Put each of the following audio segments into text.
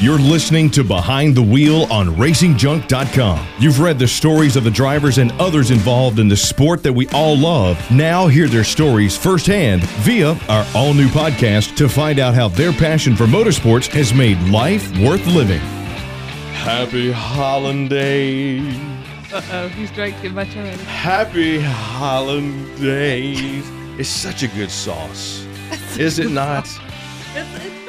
You're listening to Behind the Wheel on RacingJunk.com. You've read the stories of the drivers and others involved in the sport that we all love. Now hear their stories firsthand via our all new podcast to find out how their passion for motorsports has made life worth living. Happy holidays. Uh oh, he's drank too much already. Happy holidays. It's such a good sauce. Is it not? It's, it's pretty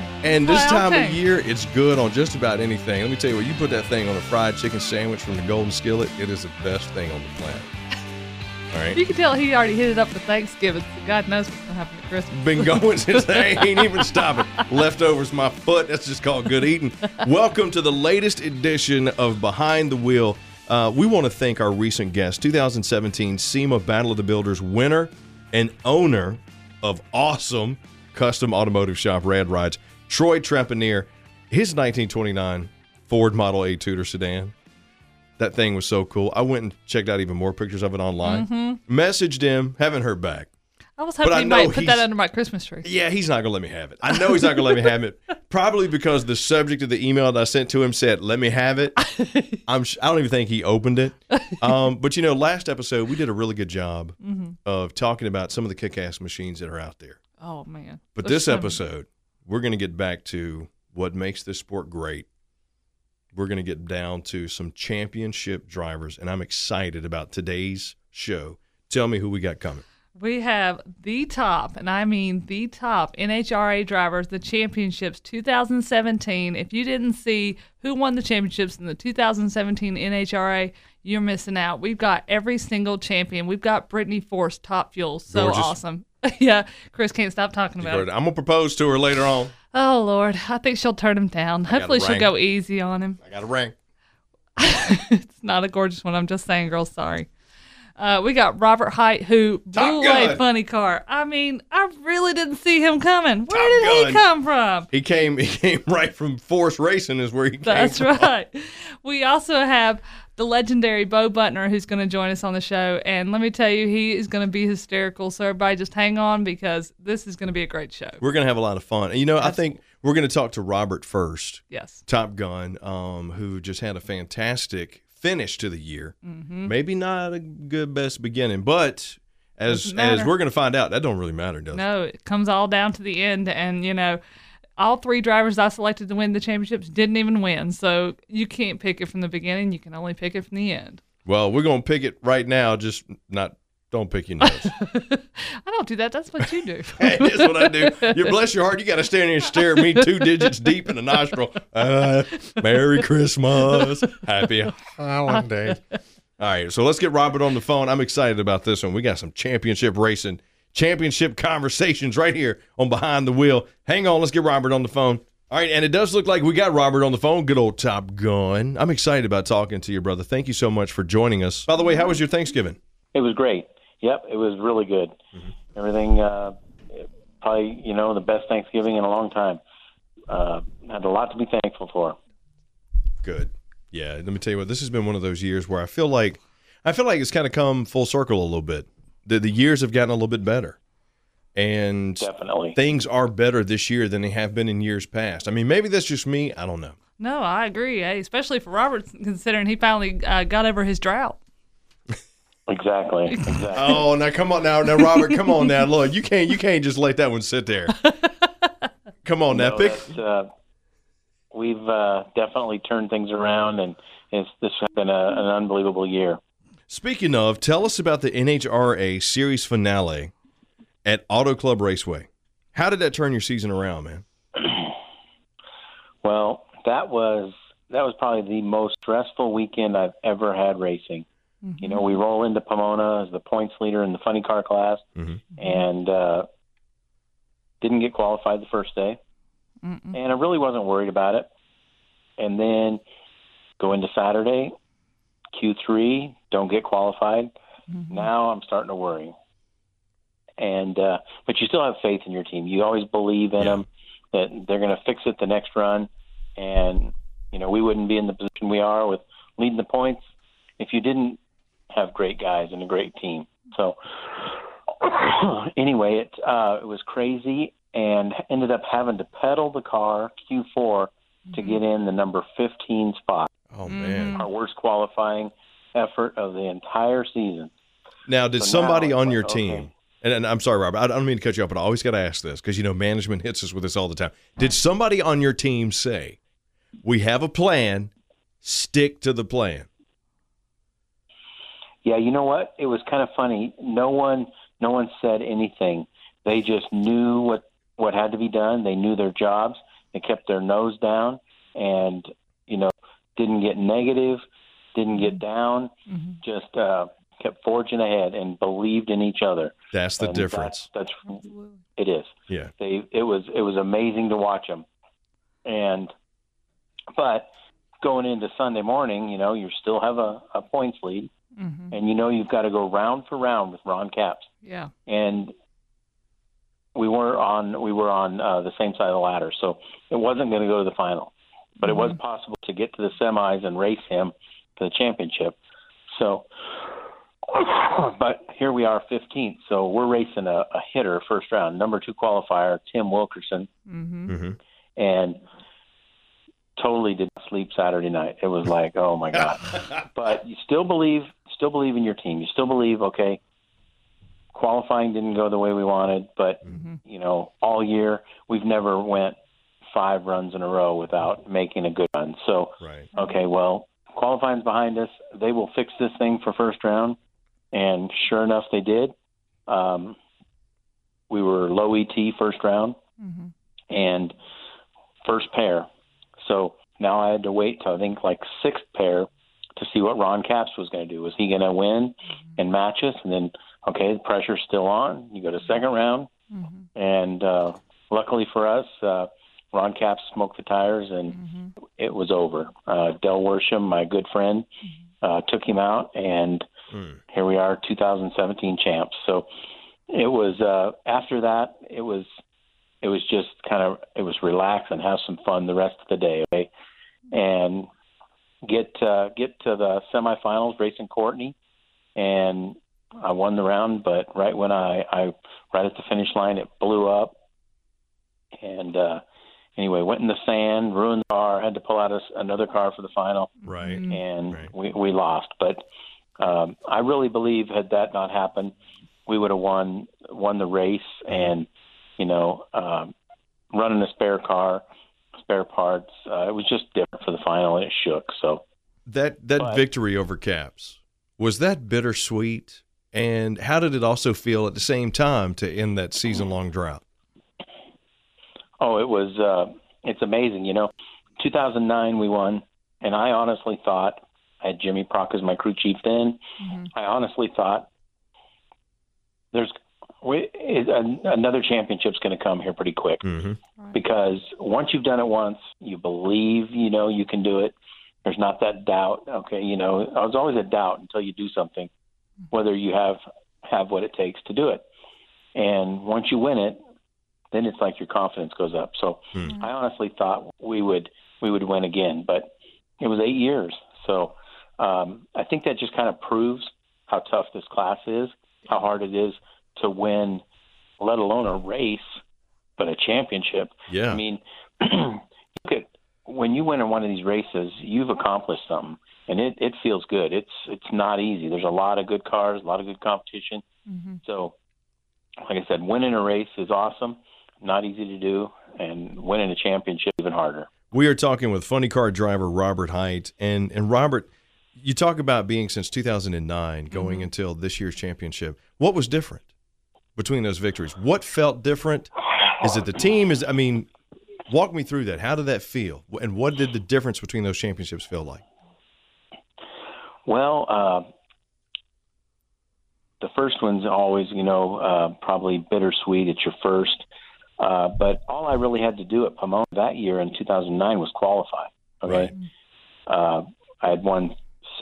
good. And this time of year, it's good on just about anything. Let me tell you what, you put that thing on a fried chicken sandwich from the Golden Skillet, it is the best thing on the planet. All You can tell he already hit it up for Thanksgiving. So God knows what's gonna happen at Christmas. Been going since they ain't even stopping. Leftovers my foot. That's just called good eating. Welcome to the latest edition of Behind the Wheel. Uh, we want to thank our recent guest, 2017 SEMA Battle of the Builders winner and owner of awesome custom automotive shop Rad Rides, Troy Trepanier. His 1929 Ford Model A Tudor sedan. That thing was so cool. I went and checked out even more pictures of it online. Mm-hmm. Messaged him, haven't heard back. I was hoping he might put that under my Christmas tree. Yeah, he's not gonna let me have it. I know he's not gonna let me have it. Probably because the subject of the email that I sent to him said, "Let me have it." I'm. sh- I don't even think he opened it. Um, but you know, last episode we did a really good job of talking about some of the kick-ass machines that are out there. Oh man. But There's this so episode, we're gonna get back to what makes this sport great. We're gonna get down to some championship drivers, and I'm excited about today's show. Tell me who we got coming. We have the top, and I mean the top NHRA drivers, the championships 2017. If you didn't see who won the championships in the 2017 NHRA, you're missing out. We've got every single champion. We've got Brittany Force, Top Fuel. So Gorgeous. awesome. yeah, Chris can't stop talking about it. I'm gonna propose to her later on. Oh, Lord. I think she'll turn him down. a Hopefully, she'll go easy on him. I got a ring. it's not a gorgeous one. I'm just saying, girls, Sorry. Uh, we got Robert Hight, who Top blew a Gun. funny car. I mean, I really didn't see him coming. Where Top did Gun. he come from? He came. He came right from Force Racing, is where he came. From. That's right. We also have the legendary Bo Butner, who's going to join us on the show. And let me tell you, he is going to be hysterical. So everybody, just hang on because this is going to be a great show. We're gonna have a lot of fun. And, you know, I think we're gonna talk to Robert first, Yes. Top Gun, um, who just had a fantastic finish to the year. Mm-hmm. Maybe not a good best beginning, but as as we're gonna find out, that don't really matter, does it? No, it comes all down to the end. And, you know, all three drivers I selected to win the championships didn't even win. So you can't pick it from the beginning. You can only pick it from the end. Well, we're gonna pick it right now. Just not. Don't pick your nose. I don't do that. That's what you do. hey, that's what I do. You bless your heart. You got to stand there and stare at me two digits deep in the nostril. Uh, Merry Christmas, Happy Holiday. All right, so let's get Robert on the phone. I'm excited about this one. We got some championship racing, championship conversations right here on Behind the Wheel. Hang on, let's get Robert on the phone. All right, and it does look like we got Robert on the phone. Good old Top Gun. I'm excited about talking to you, brother. Thank you so much for joining us. By the way, how was your Thanksgiving? It was great. Yep, it was really good. Everything, uh, probably you know the best Thanksgiving in a long time. Uh, had a lot to be thankful for. Good. Yeah, let me tell you what. This has been one of those years where I feel like I feel like it's kind of come full circle a little bit. The the years have gotten a little bit better, and Definitely. things are better this year than they have been in years past. I mean, maybe that's just me. I don't know. No, I agree. Hey, especially for Roberts, considering he finally uh, got over his drought. Exactly. Exactly. Oh, now come on now, now Robert, come on now. Look, you can't you can't just let that one sit there. Come on now, No, pick. that's, uh, we've uh, definitely turned things around, and it's, this has been a, an unbelievable year. Speaking of, tell us about the NHRA series finale at Auto Club Raceway. How did that turn your season around, man? Well, that was that was probably the most stressful weekend I've ever had racing. You know, we roll into Pomona as the points leader in the funny car class, Mhm. and uh, didn't get qualified the first day, Mm-mm. and I really wasn't worried about it. And then go into Saturday, Q3, don't get qualified. Now I'm starting to worry. And uh, but you still have faith in your team. You always believe in Yeah. them that they're going to fix it the next run. And you know we wouldn't be in the position we are with leading the points if you didn't have great guys and a great team. So anyway, it uh, it was crazy and ended up having to pedal the car Q4 to get in the number 15 spot. Oh mm-hmm. man. Our worst qualifying effort of the entire season. Now, did So somebody now on like, your okay. team? And, and I'm sorry, Robert. I don't mean to cut you off, but I always got to ask this because you know management hits us with this all the time. Did somebody on your team say, "We have a plan, stick to the plan"? Yeah, you know what? It was kind of funny. No one, no one said anything. They just knew what what had to be done. They knew their jobs. They kept their nose down, and you know, didn't get negative, didn't get down. Just uh, kept forging ahead and believed in each other. That's the And difference. That's, that's Absolutely. it is. Yeah. They it was it was amazing to watch them, and but going into Sunday morning, you know, you still have a, a points lead, hmm and you know you've got to go round for round with Ron Capps, Yeah. and we were on we were on uh, the same side of the ladder, so it wasn't going to go to the final, but it was possible to get to the semis and race him to the championship. So, but here we are, 15th. So we're racing a, a hitter first round, number two qualifier, Tim Wilkerson, hmm hmm and totally did not sleep Saturday night. It was like, oh my god! but you still believe, still believe in your team. You still believe, okay. Qualifying didn't go the way we wanted, but you know, all year we've never went five runs in a row without making a good run. So Right. okay, well, qualifying's behind us. They will fix this thing for first round, and sure enough, they did. Um, we were low ET first round, hmm and first pair. So now I had to wait till I think like sixth pair to see what Ron Capps was going to do. Was he going to win and match us? And then, okay, the pressure's still on. You go to second round, hmm and uh, luckily for us, uh, Ron Capps smoked the tires, and it was over. Uh, Del Worsham, my good friend, uh, took him out, and Mm. here we are, 2017 champs. So it was uh, after that, it was it was just kind of it was relax and have some fun the rest of the day, okay, and get uh, get to the semifinals, racing Courtney, and I won the round. But right when I I right at the finish line, it blew up, and uh, anyway, went in the sand, ruined the car, had to pull out a, another car for the final Right. and Right. we, we lost. But um, I really believe had that not happened, we would have won won the race. And you know, um, running a spare car, spare parts, uh, it was just different for the final, and it shook. So That that But- victory over Capps was that bittersweet, and how did it also feel at the same time to end that season long drought? Oh, it was. Uh, it's amazing. You know, 2009 we won, and I honestly thought I had Jimmy Prock as my crew chief then. I honestly thought there's we, it, an, another championship's going to come here pretty quick Mm-hmm. because once you've done it once, you believe you know you can do it. There's not that doubt. Okay, you know, there's always a doubt until you do something, whether you have have what it takes to do it. And once you win it, then it's like your confidence goes up. So I honestly thought we would we would win again, but it was eight years. So um, I think that just kind of proves how tough this class is, how hard it is to win, let alone a race, but a championship. Yeah. I mean, look at when you win in one of these races, you've accomplished something, and it it feels good. It's it's not easy. There's a lot of good cars, a lot of good competition. So, like I said, winning a race is awesome. Not easy to do, and winning a championship even harder. We are talking with funny car driver Robert Hight, and and Robert, you talk about being since 2009 going until this year's championship. What was different between those victories? What felt different? Is it the team? Is I mean, walk me through that. How did that feel? And what did the difference between those championships feel like? Well, uh, the first one's always, you know, uh, probably bittersweet. It's your first. Uh, but all I really had to do at Pomona that year in 2009 was qualify. Okay. Right. Uh, I had won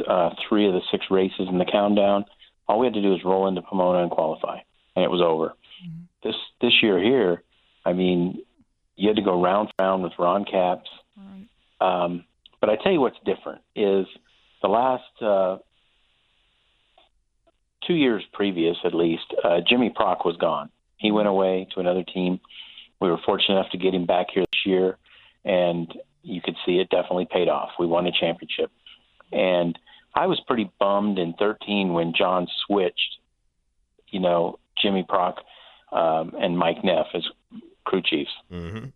uh, three of the six races in the countdown. All we had to do was roll into Pomona and qualify, and it was over. This this year here, I mean, you had to go round for round with Ron Capps. Um, but I tell you what's different is the last uh, two years previous, at least, uh, Jimmy Prock was gone. He went away to another team. We were fortunate enough to get him back here this year, and you could see it definitely paid off. We won a championship, and I was pretty bummed in 13 when John switched. You know, Jimmy Prock um, and Mike Neff as crew chiefs. Mm-hmm.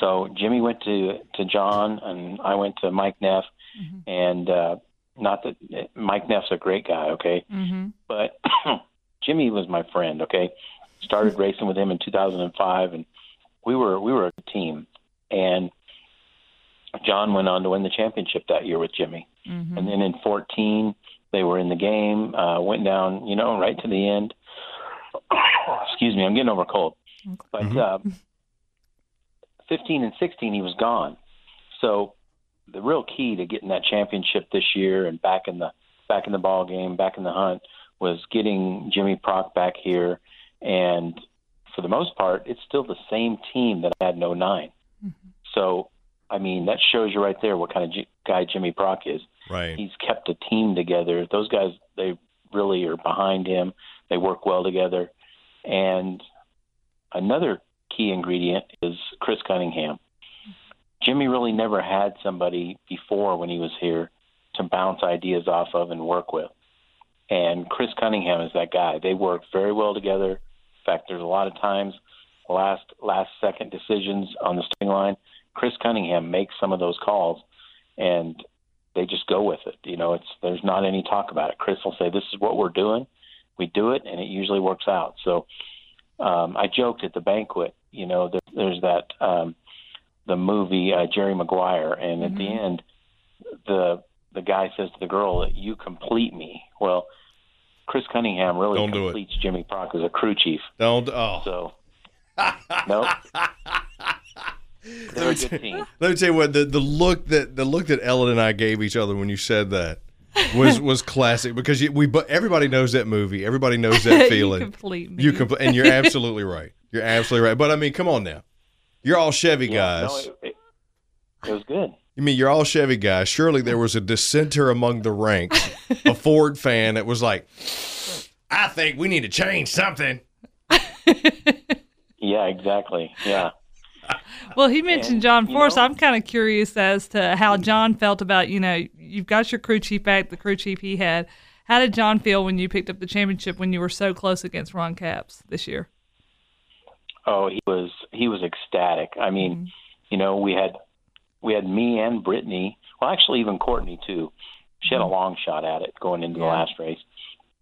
So Jimmy went to to John, and I went to Mike Neff, Mhm. and uh, not that Mike Neff's a great guy, okay, Mm-hmm. but Jimmy was my friend, okay. Started racing with him in 2005, and we were we were a team. And John went on to win the championship that year with Jimmy, Mm-hmm. and then in 14 they were in the game, uh, went down, you know, right to the end. Excuse me, I'm getting over cold. But Mhm. uh, 15 and 16, he was gone. So the real key to getting that championship this year and back in the back in the ball game, back in the hunt, was getting Jimmy Prock back here. And for the most part, it's still the same team that I had in 9 mm-hmm. So, I mean, that shows you right there what kind of G- guy Jimmy Prock is Right. he's kept a team together. Those guys, they really are behind him. They work well together. And another key ingredient is Chris Cunningham. Jimmy really never had somebody before when he was here to bounce ideas off of and work with. And Chris Cunningham is that guy. They work very well together. In fact, there's a lot of times last last second decisions on the starting line. Chris Cunningham makes some of those calls, and they just go with it. You know, it's there's not any talk about it. Chris will say, "This is what we're doing." We do it, and it usually works out. So, um, I joked at the banquet. You know, there, there's that um, the movie uh, Jerry Maguire, and at the end, the the guy says to the girl, "You complete me." Well, Chris Cunningham really Don't do it. completes Jimmy Prock as a crew chief. Don't. Oh. So, no, they're a good team. Let me tell you what the, the look that the look that Ellen and I gave each other when you said that was was classic because you, we but everybody knows that movie. Everybody knows that feeling. you complete me. You compl- and you're absolutely right. You're absolutely right. But I mean, come on now. You're all Chevy Yeah, guys. no, it, it, it was good. You mean you're all Chevy guys? Surely there was a dissenter among the ranks, a Ford fan that was like, "I think we need to change something." Yeah, exactly. Yeah. Well, he mentioned And, John you Force. know- I'm kind of curious as to how mm-hmm. John felt about, you know, you've got your crew chief back, the crew chief he had. How did John feel when you picked up the championship when you were so close against Ron Capps this year? Oh, he was he was ecstatic. I mean, mm-hmm. you know, we had we had me and Brittany. Well, actually, even Courtney too. She had a long shot at it going into the last race,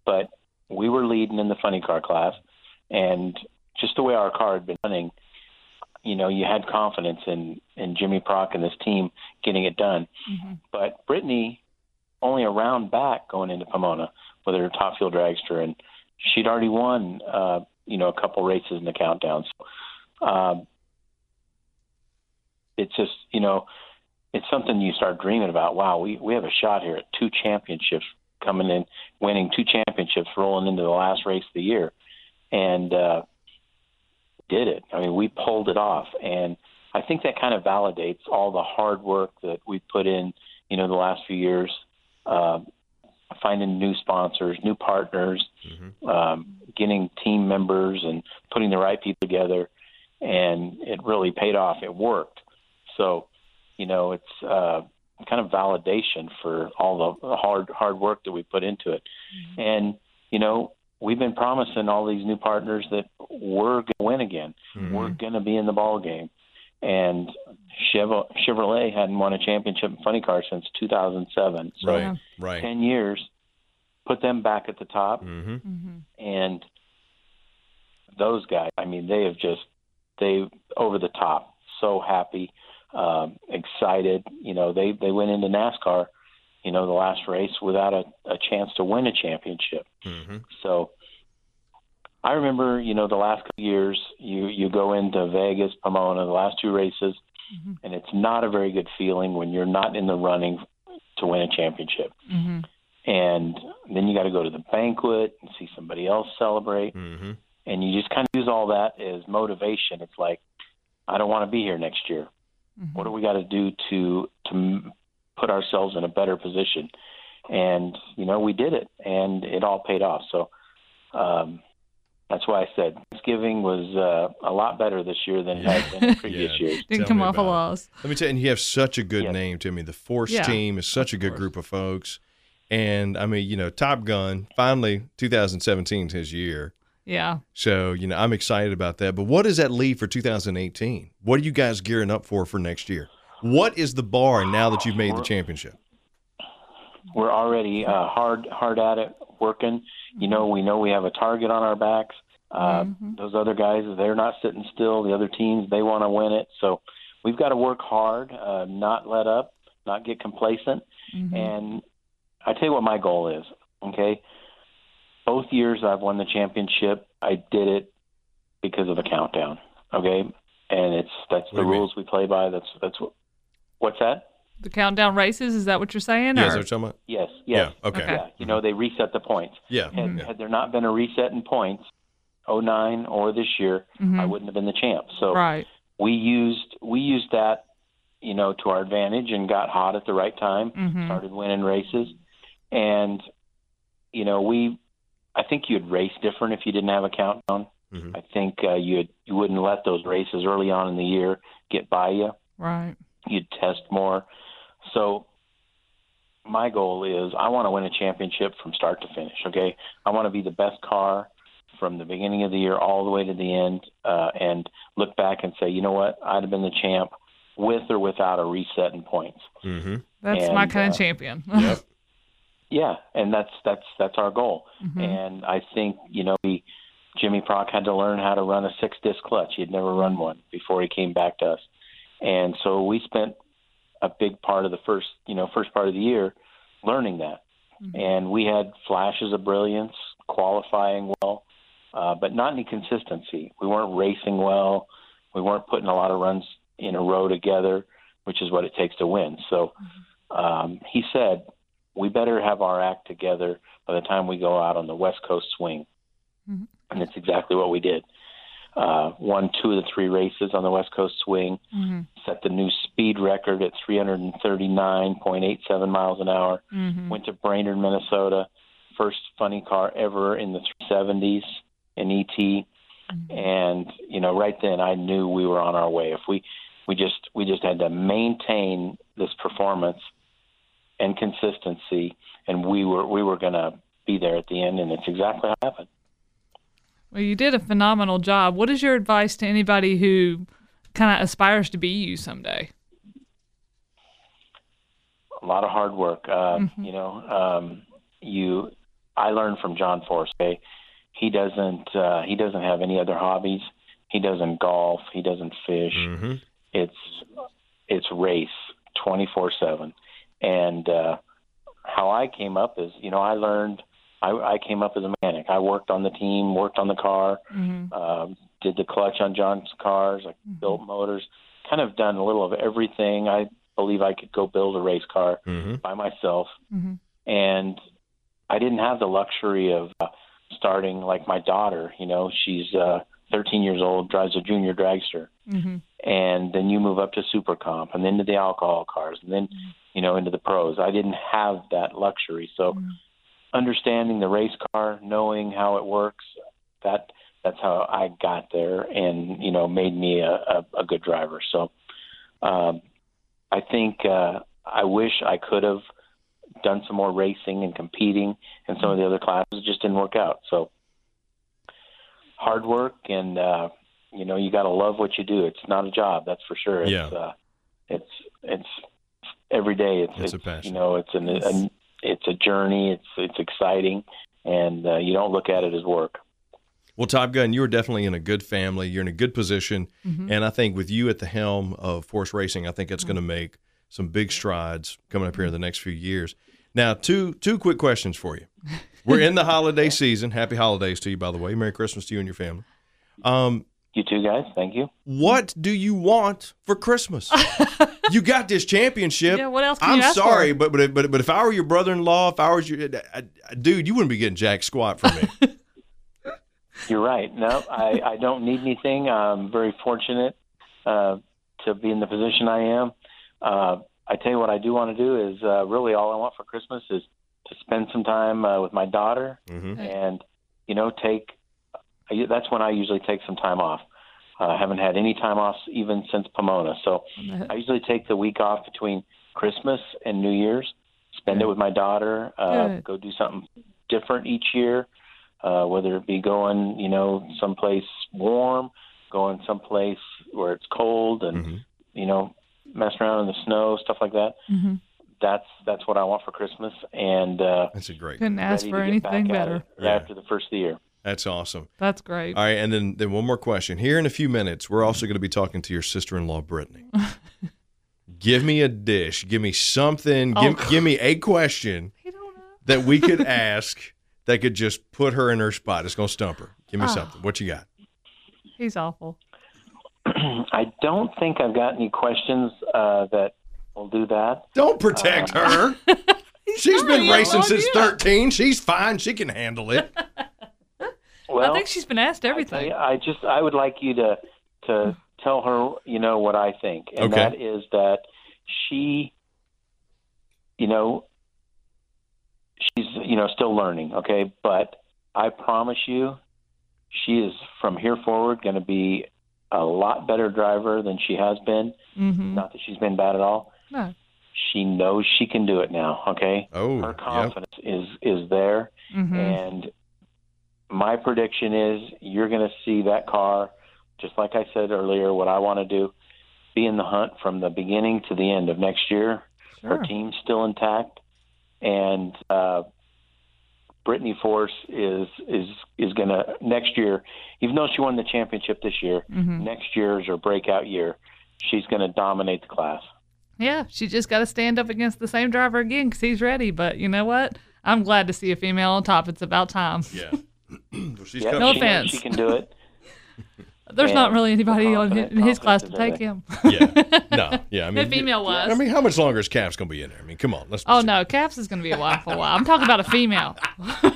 but we were leading in the funny car class, and just the way our car had been running, you know, you had confidence in in Jimmy Prock and this team getting it done. But Brittany only a round back going into Pomona with her top fuel dragster, and she'd already won, uh, you know, a couple races in the countdown. So, um, it's just, you know, it's something you start dreaming about. Wow, we we have a shot here at two championships coming in, winning two championships, rolling into the last race of the year, and uh, did it. I mean, we pulled it off, and I think that kind of validates all the hard work that we put in, you know, the last few years, uh, finding new sponsors, new partners, um, getting team members, and putting the right people together, and it really paid off. It worked. So, you know, it's uh, kind of validation for all the hard hard work that we put into it, and you know. We've been promising all these new partners that we're going to win again. We're going to be in the ball game and Chevrolet hadn't won a championship in funny car since 2007. So Right. Right. 10 years, put them back at the top, Mm-hmm. and those guys. I mean, they have just they over the top, so happy, um, excited. You know, they they went into NASCAR, you know, the last race without a, a chance to win a championship. Mm-hmm. So I remember, you know, the last couple years, you you go into Vegas, Pomona, the last two races, and it's not a very good feeling when you're not in the running to win a championship. Mm-hmm. And then you got to go to the banquet and see somebody else celebrate, Mm-hmm. and you just kind of use all that as motivation. It's like, I don't want to be here next year. What do we got to do to to put ourselves in a better position? And you know, we did it, and it all paid off. So, um, that's why I said Thanksgiving was uh, a lot better this year than it has been in previous Yeah. years. Didn't Tell come off a about it. loss. Let me tell you, and you have such a good Yes. name, Timmy. The Force Yeah, team is such a good course. group of folks. And I mean, you know, Top Gun, finally 2017 is his year. Yeah. So, you know, I'm excited about that. But what does that leave for 2018? What are you guys gearing up for for next year? What is the bar now that you've made the championship? We're already uh, hard hard at it, working. You know, we know we have a target on our backs. Uh, Those other guys, they're not sitting still. The other teams, they want to win it. So we've got to work hard, uh, not let up, not get complacent. And I tell you what my goal is. Okay, both years I've won the championship. I did it because of a countdown. Okay, and it's that's What the do you mean? rules we play by. That's that's what. What's that? The countdown races, is that what you're saying? Yeah, or- is that what you're talking about? Yes. Yes. Yeah, okay. Okay. Yeah. You know, they reset the points. Yeah. Had, yeah. had there not been a reset in points, 09 or this year, I wouldn't have been the champ. So Mm-hmm. Right. we used we used that, you know, to our advantage and got hot at the right time. Mhm. Started winning races, and you know we, I think you'd race different if you didn't have a countdown. Mhm. I think uh, you'd you wouldn't let those races early on in the year get by you Right. you'd test more. So my goal is I want to win a championship from start to finish. Okay, I want to be the best car from the beginning of the year all the way to the end, uh, and look back and say, you know what, I'd have been the champ with or without a reset in points. Mm-hmm. That's my kind uh, of champion. Yep. Yeah, and that's that's that's our goal. Mm-hmm. And I think you know we, Jimmy Prock had to learn how to run a six disc clutch. He had never run one before he came back to us, and so we spent a big part of the first you know first part of the year learning that. And we had flashes of brilliance, qualifying well, uh, but not any consistency. We weren't racing well. We weren't putting a lot of runs in a row together, which is what it takes to win. So um, he said, we better have our act together by the time we go out on the West Coast swing. Mhm. And it's exactly what we did. Uh, won two of the three races on the West Coast swing, Mhm. set the new speed record at 339.87 miles an hour. Mhm. Went to Brainerd, Minnesota, first funny car ever in the 70s in ET. And you know, right then I knew we were on our way. If we we just we just had to maintain this performance and consistency, and we were we were going to be there at the end, and it's exactly what happened. Well, you did a phenomenal job. What is your advice to anybody who kind of aspires to be you someday? a lot of hard work. Uh, You know, um, you. I learned from John Force. Okay? He doesn't. Uh, he doesn't have any other hobbies. He doesn't golf. He doesn't fish. Mm-hmm. It's it's race twenty four seven. And uh, how I came up is, you know, I learned. I, I came up as a mechanic. I worked on the team, worked on the car, Mhm. um, did the clutch on John's cars. I built motors. Kind of done a little of everything. I believe I could go build a race car Mm-hmm. by myself, Mhm. and I didn't have the luxury of uh, starting like my daughter. You know, she's uh, 13 years old, drives a junior dragster, Mhm. and then you move up to super comp, and then to the alcohol cars, and then you know into the pros. I didn't have that luxury, so understanding the race car, knowing how it works, that that's how I got there, and you know made me a, a, a good driver. So um, I think uh, I wish I could have done some more racing and competing in some of the other classes. It just didn't work out. So hard work and uh, you know you got to love what you do. It's not a job, that's for sure. It's, Yeah. uh, it's it's every day. It's, It's a passion. You know, it's an a, it's a journey. It's it's exciting, and uh, you don't look at it as work. Well, Top Gun, you're definitely in a good family. You're in a good position. And I think with you at the helm of Force Racing, I think that's going to make some big strides coming up here in the next few years. Now, two two quick questions for you. We're in the holiday season. Happy holidays to you, by the way. Merry Christmas to you and your family. Um, You two guys, thank you. what do you want for Christmas? you got this championship. Yeah, what else can I'm you ask sorry, for? but but but but if I were your brother-in-law, if I was your uh, uh, dude, you wouldn't be getting jack squat from me. You're right. No, I, I don't need anything. I'm very fortunate uh, to be in the position I am. Uh, I tell you what I do want to do is uh, really all I want for Christmas is to spend some time uh, with my daughter Mhm. and you know take I, that's when I usually take some time off. Uh, I haven't had any time off even since Pomona, so I usually take the week off between Christmas and New Year's, spend it with my daughter, uh, Good. go do something different each year, uh, whether it be going, you know, someplace warm, going someplace where it's cold, and Mhm. you know, messing around in the snow, stuff like that. hmm That's that's what I want for Christmas, and uh, That's a great. Couldn't ask for anything better. it Yeah. after the first of the year. That's awesome. That's great. All right, and then then one more question. Here in a few minutes, we're also going to be talking to your sister-in-law, Brittany. give me a dish. Give me something. Give, Oh. give me a question He don't know. that we could ask that could just put her in her spot. It's going to stump her. Give me Oh. something. What you got? He's awful. I don't think I've got any questions uh, that will do that. Don't protect her. She's not. been racing since idea. 13. She's fine. She can handle it. Well, I think she's been asked I, everything. I just I would like you to to tell her you know what I think, and Okay. that is that she, you know, she's you know still learning. Okay, but I promise you, she is from here forward going to be a lot better driver than she has been. hmm Not that she's been bad at all. No. She knows she can do it now. Okay, Oh, her yep. confidence is is there. hmm And my prediction is you're going to see that car, just like I said earlier, what I want to do, be in the hunt from the beginning to the end of next year. Sure. Her team's still intact, and uh, Brittany Force is is is going to next year. Even though she won the championship this year, hmm next year is her breakout year. She's going to dominate the class. Yeah, she just got to stand up against the same driver again because he's ready. But you know what? I'm glad to see a female on top. It's about time. Yeah. Well, she's Yep, coming. No she offense. she can do it. There's And not really anybody on his, in his class to take him. Yeah. No. Yeah. I mean, female was. I mean, how much longer is Capps going to be in there? I mean, come on. Let's. Oh no, Capps is going to be a while for a while. I'm talking about a female.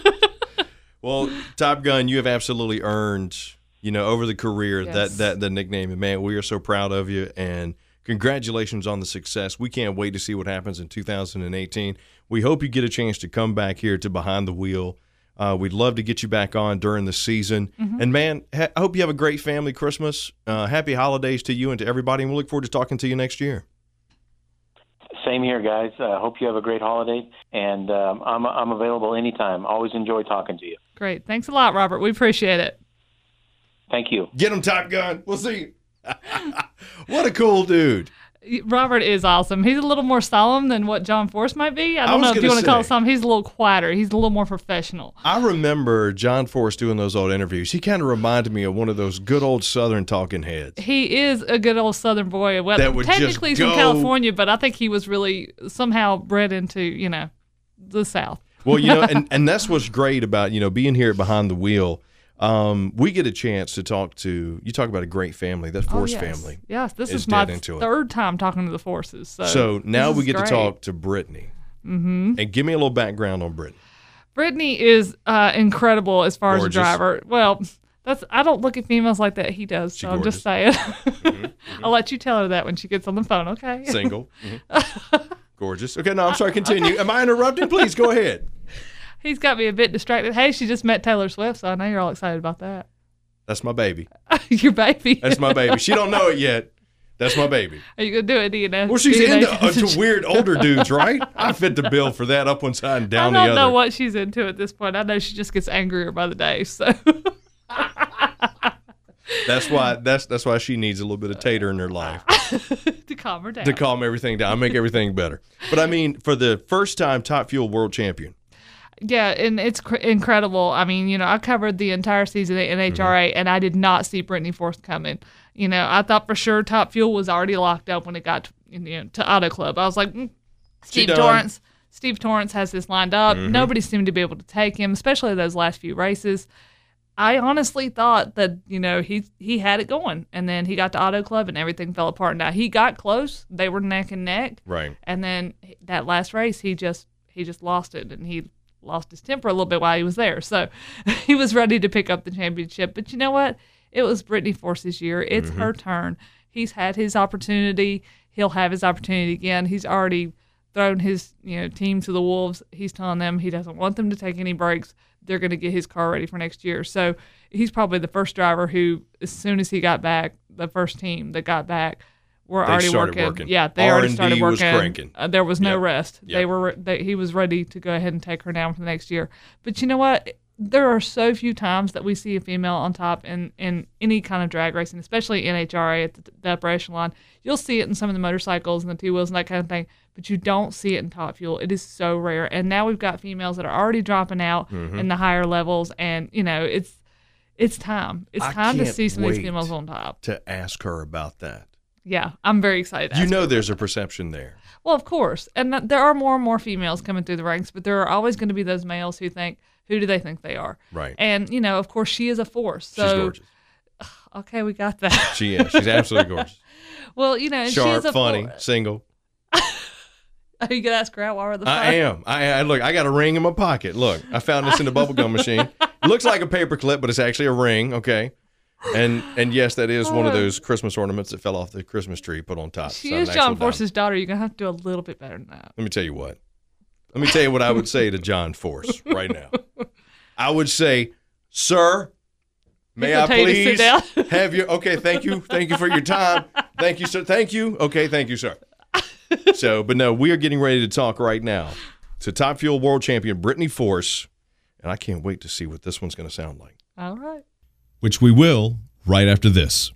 Well, Top Gun, you have absolutely earned, you know, over the career Yes. that that the nickname. And man, we are so proud of you and congratulations on the success. We can't wait to see what happens in 2018. We hope you get a chance to come back here to Behind the Wheel. Uh, we'd love to get you back on during the season. Mm-hmm. And man, ha- I hope you have a great family Christmas. Uh, happy holidays to you and to everybody. And we look forward to talking to you next year. Same here, guys. uh, hope you have a great holiday, and um, I'm I'm available anytime. Always enjoy talking to you. Great. Thanks a lot, Robert. We appreciate it. Thank you. Get him, Top Gun. We'll see you. what a cool dude. Robert is awesome. He's a little more solemn than what John Force might be. I don't was know if you want to call it something. He's a little quieter. He's a little more professional. I remember John Force doing those old interviews. He kind of reminded me of one of those good old Southern talking heads. He is a good old Southern boy. Well, That would technically he's from California, but I think he was really somehow bred into you know the South. Well, you know, and, and that's what's great about, you know, being here Behind the Wheel. Um, we get a chance to talk to, you talk about a great family, that Force oh, yes. family. Yes, this is is, my dead into it. third time talking to the forces. So, So now we get great. to talk to Brittany. Mm-hmm. And give me a little background on Brittany. Brittany is uh, incredible as far Gorgeous. as a driver. Well, that's I don't look at females like that. He does. So I'm just saying. I'll let you tell her that when she gets on the phone. Okay. Single. Mhm. Gorgeous. Okay, no, I'm sorry. Continue. Am I interrupting? Please go ahead. He's got me a bit distracted. Hey, she just met Taylor Swift, so I know you're all excited about that. That's my baby. Your baby. That's my baby. She don't know it yet. That's my baby. Are you gonna do a DNA? Well, she's DNA into, uh, weird older dudes, right? I fit the bill for that up one side and down the other. I don't know what she's into at this point. I know she just gets angrier by the day. So That's why that's that's why she needs a little bit of tater in her life to calm her down. to calm everything down, I make everything better. But I mean, for the first time, Top Fuel World Champion. Yeah, and it's cr- incredible. I mean, you know, I covered the entire season at NHRA, Mm-hmm. and I did not see Brittany Force coming. You know, I thought for sure Top Fuel was already locked up when it got to, you know, to Auto Club. I was like, mm, Steve. Mm-hmm. Torrence. Steve Torrence has this lined up. Nobody seemed to be able to take him, especially those last few races. I honestly thought that you know he he had it going, and then he got to Auto Club and everything fell apart. Now he got close; they were neck and neck, Right. and then that last race, he just he just lost it, and he lost his temper a little bit while he was there. So he was ready to pick up the championship. But you know what? It was Brittany Force's year. It's mm-hmm. her turn. He's had his opportunity. He'll have his opportunity again. He's already thrown his you know team to the wolves. He's telling them he doesn't want them to take any breaks. they're going to get his car ready for next year. So he's probably the first driver who, as soon as he got back, the first team that got back were They already started working. working. Yeah, they already R&D started was working. cranking. Uh, there was no Yep. rest. They were. They, he was ready to go ahead and take her down for the next year. But you know what? There are so few times that we see a female on top in, in any kind of drag racing, especially NHRA at the, the upper echelon. You'll see it in some of the motorcycles and the two wheels and that kind of thing, but you don't see it in Top Fuel. It is so rare. And now we've got females that are already dropping out Mm-hmm. in the higher levels, and you know it's it's time. It's I time to see some of these females on top. To ask her about that. Yeah, I'm very excited. You know there's a perception there. Well, of course, and that, there are more and more females coming through the ranks, but there are always going to be those males who think, who do they think they are? Right. And you know, of course, she is a force. So She's gorgeous. okay, we got that. She is. She's absolutely gorgeous. well, you know, Sharp, is a funny, For- single. Are oh, you gonna ask her out while we're on the phone? I am. I, I look. I got a ring in my pocket. Look, I found this in the bubblegum machine. It looks like a paper clip, but it's actually a ring. Okay. And and yes, that is one of uh. those Christmas ornaments that fell off the Christmas tree put on top. She So is John. Force's daughter. You're gonna have to do a little bit better than that. Let me tell you what. Let me tell you what I would say to John Force right now. I would say, sir, may I you please have your okay, thank you. Thank you for your time. Thank you, sir. Thank you. Okay, thank you, sir. So, but no, we are getting ready to talk right now to Top Fuel World Champion Brittany Force, and I can't wait to see what this one's going to sound like. All right. Which we will right after this.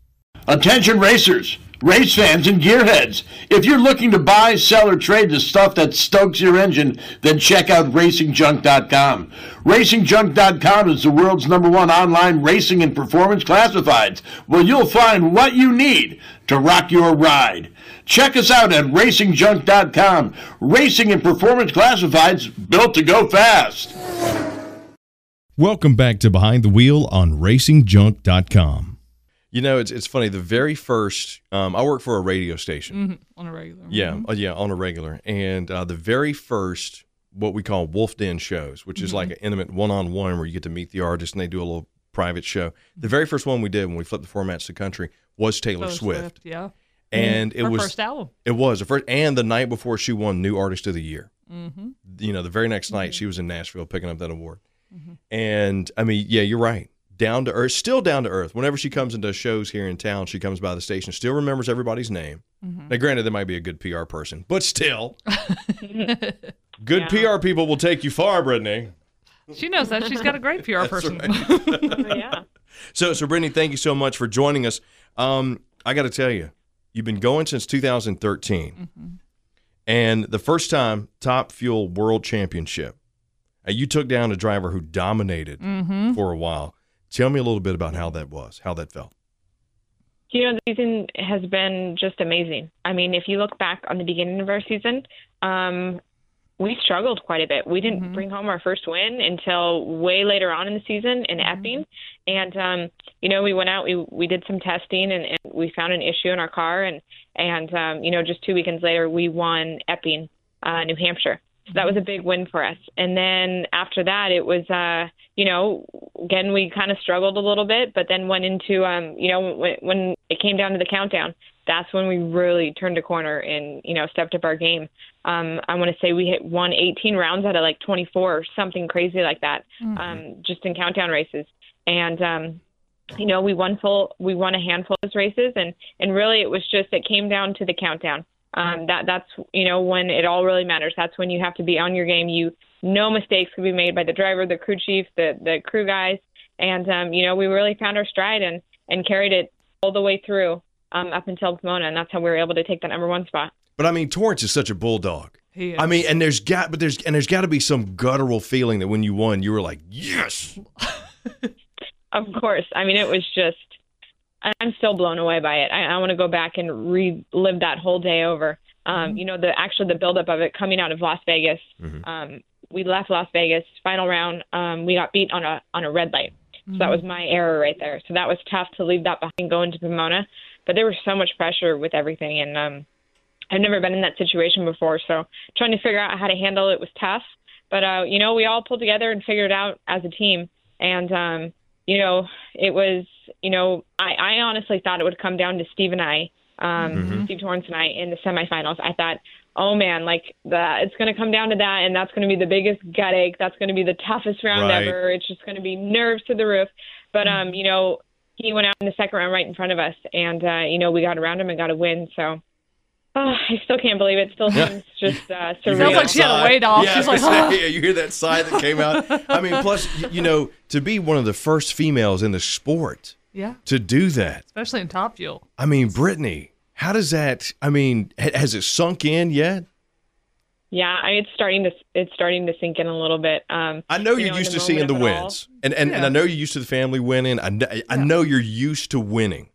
Attention racers, race fans, and gearheads. If you're looking to buy, sell, or trade the stuff that stokes your engine, then check out RacingJunk.com. RacingJunk.com is the world's number one online racing and performance classifieds, where you'll find what you need to rock your ride. Check us out at RacingJunk.com. Racing and performance classifieds built to go fast. Welcome back to Behind the Wheel on RacingJunk.com. You know, it's it's funny. The very first, um, I work for a radio station. Mhm. On a regular. Yeah, Mhm. uh, yeah, on a regular. And uh, the very first, what we call Wolf Den shows, which is like an intimate one on one where you get to meet the artist and they do a little private show. The very first one we did when we flipped the formats to country was Taylor, Taylor Swift. Yeah. And it Her was first album. it was the first and the night before she won New Artist of the Year. Mm-hmm. You know, the very next night she was in Nashville picking up that award. Mm-hmm. And I mean, yeah, you're right. Down to earth, still down to earth. Whenever she comes and does shows here in town, she comes by the station, still remembers everybody's name. Mm-hmm. Now, granted, there might be a good PR person, but still, good PR people will take you far, Brittany. She knows that. She's got a great PR person. yeah. So, so Brittany, thank you so much for joining us. Um, I got to tell you, you've been going since 2013, mm-hmm. and the first time Top Fuel World Championship, you took down a driver who dominated for a while. Tell me a little bit about how that was, how that felt. You know, the season has been just amazing. I mean, if you look back on the beginning of our season, um, we struggled quite a bit. We didn't bring home our first win until way later on in the season in Epping. And um, you know, we went out, we we did some testing, and, and we found an issue in our car, and and um, you know, just two weekends later, we won Epping, uh, New Hampshire. So that was a big win for us. And then after that, it was, uh, you know, again we kind of struggled a little bit, but then went into, um, you know, when, when it came down to the countdown, that's when we really turned a corner and you know stepped up our game. Um, I want to say we hit won 18 rounds out of like 24 or something crazy like that, um, just in countdown races. And um, you know we won full, we won a handful of those races, and and really it was just it came down to the countdown. Um, that that's you know when it all really matters. That's when you have to be on your game. You no mistakes can be made by the driver, the crew chief, the the crew guys, and um, you know we really found our stride and and carried it all the way through um, up until Pomona, and that's how we were able to take that number one spot. But I mean, Torrence is such a bulldog. He I mean, and there's got, but there's, and there's got to be some guttural feeling that when you won, you were like, yes. Of course. I mean, it was just, I- I'm still blown away by it. I, I want to go back and relive that whole day over. Um, You know, the actually the buildup of it coming out of Las Vegas. Um, we left Las Vegas, final round. Um, we got beat on a on a red light. So that was my error right there. So that was tough to leave that behind going to Pomona. But there was so much pressure with everything, and um, I've never been in that situation before. So trying to figure out how to handle it was tough. But uh, you know, we all pulled together and figured it out as a team. And um, you know, it was, you know, I, I honestly thought it would come down to Steve and I um, Mm-hmm. Steve Torrence and I in the semifinals. I thought, oh man, like that, it's going to come down to that, and that's going to be the biggest gut ache. That's going to be the toughest round Right. ever. It's just going to be nerves to the roof. But um, you know, he went out in the second round right in front of us, and uh, you know, we got around him and got a win. So. Oh, I still can't believe it. Still seems just uh, You hear surreal. Sounds like that she had a weight off. Yeah, She's like, gonna "Ah." yeah, you hear that sigh that came out. I mean, plus, you know, to be one of the first females in the sport Yeah, to do that. especially in Top Fuel. I mean, Brittany, how does that? I mean, has it sunk in yet? Yeah, I, it's starting to it's starting to sink in a little bit. Um, I know you you're know, used to seeing the moment all- wins, and and, and I know you're used to the family winning. I know, I know you're used to winning,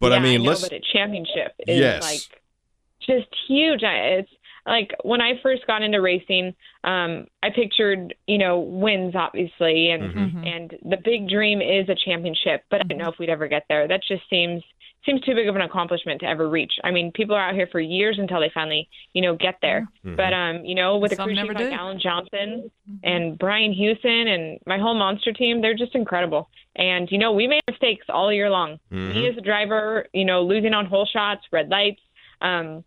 but I Yeah, mean, know, let's but a championship is Yes. like just huge. I- It's like when I first got into racing, um, I pictured you know wins obviously, and Mm-hmm. and the big dream is a championship. But I don't know if we'd ever get there. That just seems seems too big of an accomplishment to ever reach. I mean, people are out here for years until they finally you know get there. Mm-hmm. But um, you know, with a crew chief like. Alan Johnson and Brian Husen and my whole monster team, they're just incredible. And you know, we made mistakes all year long. Me as a driver, you know, losing on hole shots, red lights, um,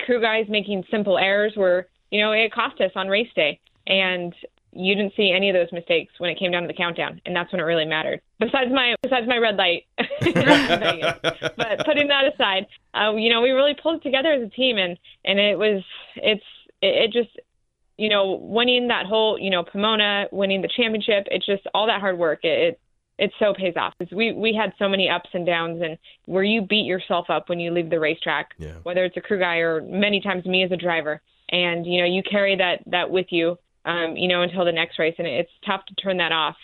crew guys making simple errors were, you know it cost us on race day. And you didn't see any of those mistakes when it came down to the countdown, and that's when it really mattered. Besides my besides my red light, but putting that aside, uh, you know, we really pulled it together as a team, and and it was it's it, it just you know winning that whole you know Pomona, winning the championship, it's just all that hard work. It, it it so pays off. we we had so many ups and downs, and where you beat yourself up when you leave the racetrack, Yeah. whether it's a crew guy or many times me as a driver, and you know you carry that that with you, um, you know, until the next race, and it's tough to turn that off.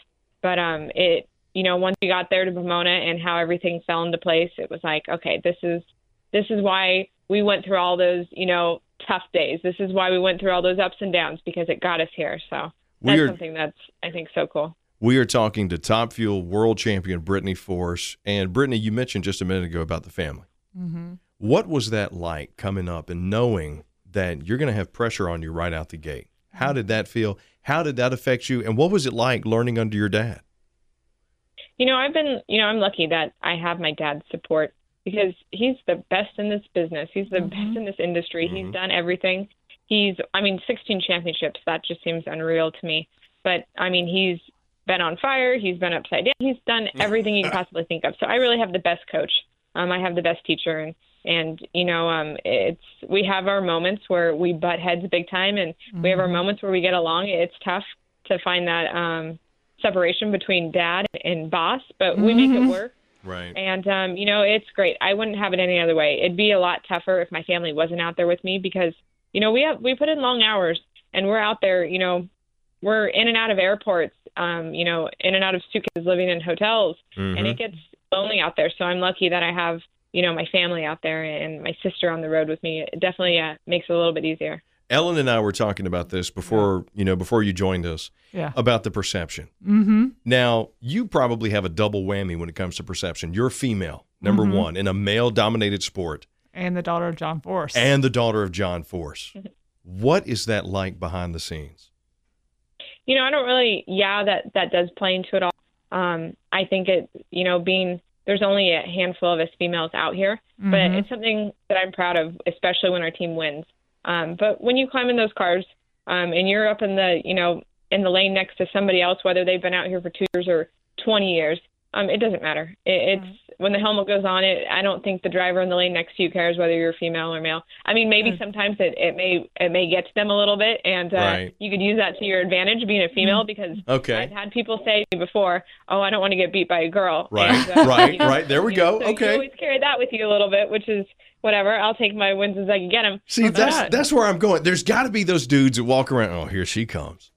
But um, it you know once we got there to Pomona and how everything fell into place, it was like okay, this is this is why we went through all those you know tough days. This is why we went through all those ups and downs because it got us here. So that's something that's I think so cool. We are talking to Top Fuel World Champion Brittany Force. And Brittany, you mentioned just a minute ago about the family. Mm-hmm. What was that like coming up and knowing that you're going to have pressure on you right out the gate? How did that feel? How did that affect you? And what was it like learning under your dad? You know, I've been, you know, I'm lucky that I have my dad's support because he's the best in this business. He's the best in this industry. He's done everything. He's, I mean, 16 championships. That just seems unreal to me. But I mean, he's been on fire. He's been upside down. He's done everything you can possibly think of. So I really have the best coach. Um, I have the best teacher, and and you know, um, it's we have our moments where we butt heads big time, and we have our moments where we get along. It's tough to find that um, separation between dad and boss, but we make it work. Right. And um, you know, it's great. I wouldn't have it any other way. It'd be a lot tougher if my family wasn't out there with me because you know we have we put in long hours and we're out there. You know, we're in and out of airports. Um, you know, in and out of suitcases, living in hotels, and it gets lonely out there. So I'm lucky that I have you know my family out there and my sister on the road with me. It definitely uh, makes it a little bit easier. Ellen and I were talking about this before, you know, before you joined us Yeah. about the perception. Mm-hmm. Now, you probably have a double whammy when it comes to perception. You're female, number Mm-hmm. one, in a male dominated sport, And the daughter of John Force. and the daughter of John Force. what is that like behind the scenes? You know, I don't really, yeah, that that does play into it all. Um, I think it, you know, being there's only a handful of us females out here, but Mhm. it's something that I'm proud of, especially when our team wins. Um, but when you climb in those cars, um, and you're up in the, you know, in the lane next to somebody else, whether they've been out here for two years or 20 years, um, it doesn't matter. It, it's when the helmet goes on. It, I don't think the driver in the lane next to you cares whether you're female or male. I mean, maybe sometimes it, it may it may get to them a little bit, and uh, Right. you could use that to your advantage being a female because Okay. I've had people say to me before, "Oh, I don't want to get beat by a girl." Right, And, uh, right, you know, right. There we you know, go. so Okay. You always carry that with you a little bit, which is whatever. I'll take my wins as I can get them. See, that's right. that's where I'm going. There's got to be those dudes that walk around. Oh, here she comes.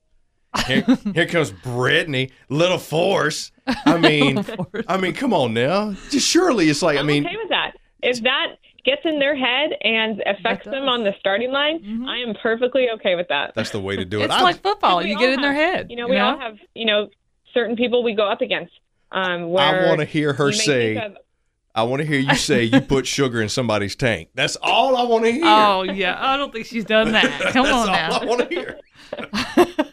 Here, here comes Brittany, little force. I mean, I mean, come on now. Just surely it's like I I'm mean, okay with that. If that gets in their head and affects them on the starting line, I am perfectly okay with that. that's the way to do it. it's I- like football. You all get in their head. You know, we all have, you know, certain people we go up against. Um, where I want to hear her say. of- I want to hear you say you put sugar in somebody's tank. That's all I want to hear. Oh yeah, I don't think she's done that. Come That's on all now. I want to hear.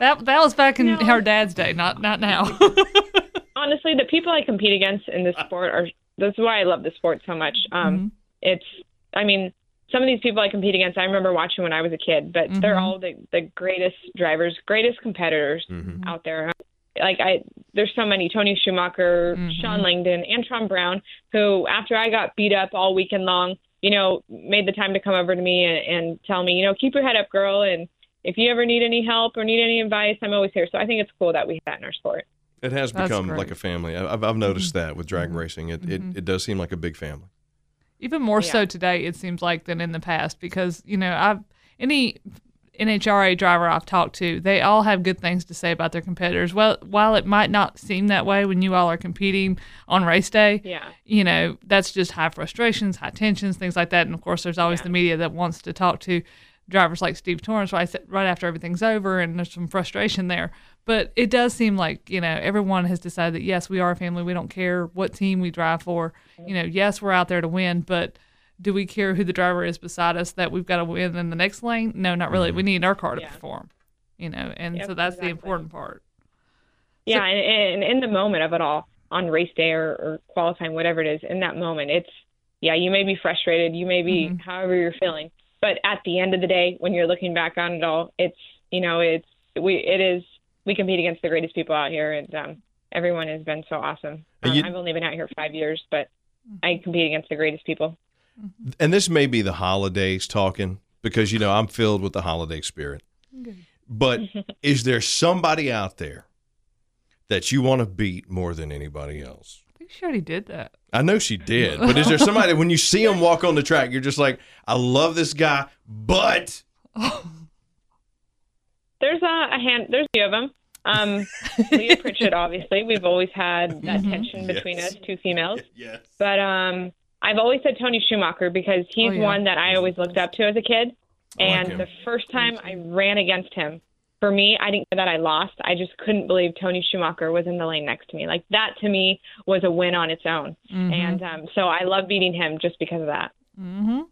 That that was back in No. her dad's day, not not now. honestly, the people I compete against in this sport are. This is why I love the sport so much. Um, it's I mean some of these people I compete against I remember watching when I was a kid, but they're Mhm. all the the greatest drivers, greatest competitors Mhm. out there. Like I, there's so many: Tony Schumacher, Mhm. Shawn Langdon, Antron Brown, who after I got beat up all weekend long, you know, made the time to come over to me and, and tell me, you know, keep your head up, girl, and if you ever need any help or need any advice, I'm always here. So I think it's cool that we have that in our sport. It has That's become great. like a family. I- I've, I've noticed Mm-hmm. that with drag racing. It, it it does seem like a big family. Even more so today, it seems like than in the past because you know I've any NHRA driver I've talked to, they all have good things to say about their competitors. Well, while it might not seem that way when you all are competing on race day, Yeah. you know that's just high frustrations, high tensions, things like that. And of course, there's always Yeah. the media that wants to talk to drivers like Steve Torrence right right after everything's over, and there's some frustration there. But it does seem like you know everyone has decided that yes, we are a family. We don't care what team we drive for. You know, yes, we're out there to win, but do we care who the driver is beside us that we've got to win in the next lane? No, not really. We need our car to Yeah. perform. You know, and Yep, so that's the important part. Yeah, and, and in the moment of it all, on race day or, or qualifying, whatever it is, in that moment, it's yeah, you may be frustrated, you may be Mhm. however you're feeling, but at the end of the day, when you're looking back on it all, it's you know, it's we it is we compete against the greatest people out here, and um, everyone has been so awesome. Um, you- I've only been out here five years, but I compete against the greatest people. And this may be the holidays talking because you know I'm filled with the holiday spirit. But is there somebody out there that you want to beat more than anybody else? I think she already did that. I know she did, but is there somebody when you see him walk on the track, you're just like, I love this guy, but There's a, a hand. There's a few of them. Um, Leah Pritchett, obviously, we've always had that Mhm. tension between Yes. us, two females. yes, But um, I've always said Tony Schumacher because he's Oh, yeah. one that I always looked up to as a kid. I like And him. the first time I ran against him, for me, I didn't care that I lost. I just couldn't believe Tony Schumacher was in the lane next to me. Like that to me was a win on its own. Mhm. And um, so I love beating him just because of that. Mm-hmm.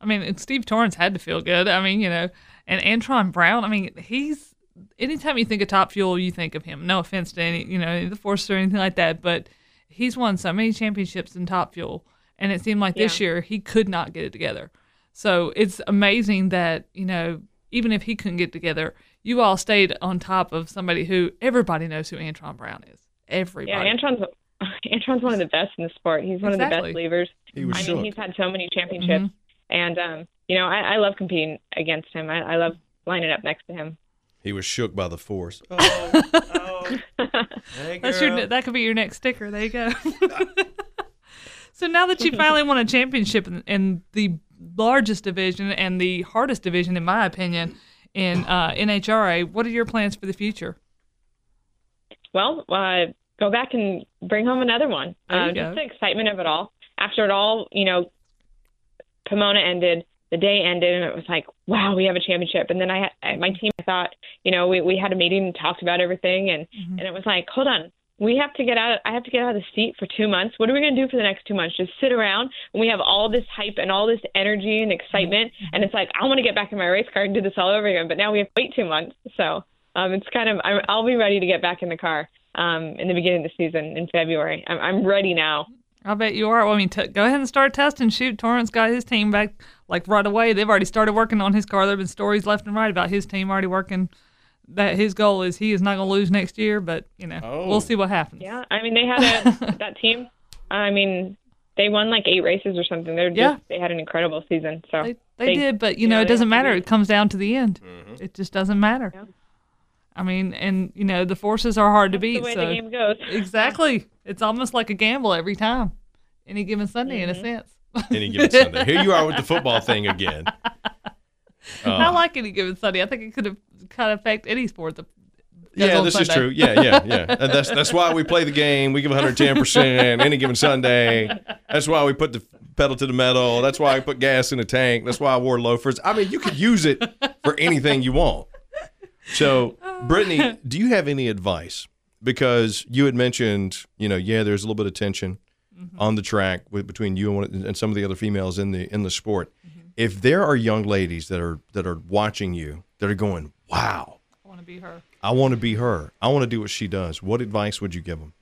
I mean, Steve Torrence had to feel good. I mean, you know, and Antron Brown. I mean, he's anytime you think of Top Fuel, you think of him. No offense to any, you know, the Force or anything like that, but he's won so many championships in Top Fuel, and it seemed like this year he could not get it together. So it's amazing that you know, even if he couldn't get together, you all stayed on top of somebody who everybody knows who Antron Brown is. Everybody. Yeah, Antron's Antron's one of the best in the sport. He's one of the best levers. he was I shook. mean, he's had so many championships, Mhm. and um, you know, I, I love competing against him. I, I love lining up next to him. He was shook by the force. Oh, oh. Hey, That's your that could be your next sticker. There you go. so now that you finally won a championship in, in the largest division and the hardest division, in my opinion, in uh, NHRA, what are your plans for the future? Well, uh, go back and bring home another one. Uh, go. just the excitement of it all. After it all, you know, Pomona ended, the day ended, and it was like, wow, we have a championship. And then I, had, my team, I thought, you know, we we had a meeting and talked about everything, and Mm-hmm. and it was like, hold on. We have to get out. I have to get out of the seat for two months. What are we going to do for the next two months? Just sit around and we have all this hype and all this energy and excitement. Mm-hmm. And it's like I want to get back in my race car and do this all over again. But now we have to wait two months. So um, it's kind of I'm, I'll be ready to get back in the car um, in the beginning of the season in February. I'm, I'm ready now. I bet you are. Well, I mean, t- go ahead and start testing. Shoot, Torrence got his team back like right away. They've already started working on his car. There've been stories left and right about his team already working. That his goal is he is not going to lose next year, but you know Oh. we'll see what happens. Yeah, I mean they had a that team. I mean they won like eight races or something. They're just Yeah. they had an incredible season. So They, they, They- did, but you you know, know, it doesn't matter. It comes down to the end. Mm-hmm. It just doesn't matter. Yeah. I mean, and you know, the forces are hard to beat. the way so the game goes. exactly, it's almost like a gamble every time, any given Sunday, in a Mhm. sense. Any given Sunday. Here you are with the football thing again. Uh, I like any given Sunday. I think it could have kind of affect any sport. Goes yeah, this is true. Yeah, yeah, yeah. And that's that's why we play the game. We give 110 percent any given Sunday. That's why we put the pedal to the metal. That's why I put gas in the tank. That's why I wore loafers. I mean, you could use it for anything you want. So, Brittany, do you have any advice? Because you had mentioned, you know, yeah, there's a little bit of tension on the track with, between you and, one, and some of the other females in the in the sport. If there are young ladies that are that are watching you that are going, "Wow, I want to be her. I want to be her. I want to do what she does." What advice would you give them?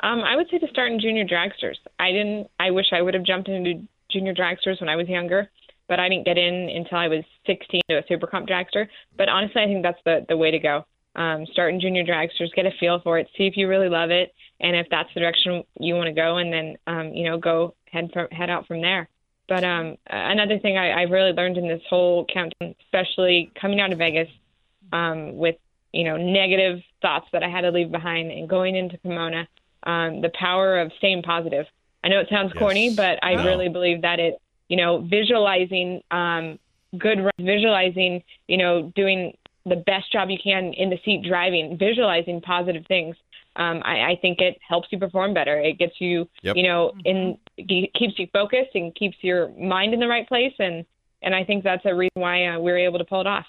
Um, I would say to start in junior dragsters. I didn't. I wish I would have jumped into junior dragsters when I was younger, but I didn't get in until I was 16 to a super comp dragster. But honestly, I think that's the the way to go. Um, start in junior dragsters, get a feel for it, see if you really love it, and if that's the direction you want to go, and then um, you know go head from, head out from there. But um, another thing I, I've really learned in this whole countdown, especially coming out of Vegas, um, with you know negative thoughts that I had to leave behind, and going into Pomona, um, the power of staying positive. I know it sounds Yes. corny, but I really believe that it, you know, visualizing um, good, runs, visualizing, you know, doing the best job you can in the seat driving, visualizing positive things. Um, I, I think it helps you perform better. It gets you, Yep. you know, in keeps you focused and keeps your mind in the right place. And and I think that's a reason why uh, we were able to pull it off.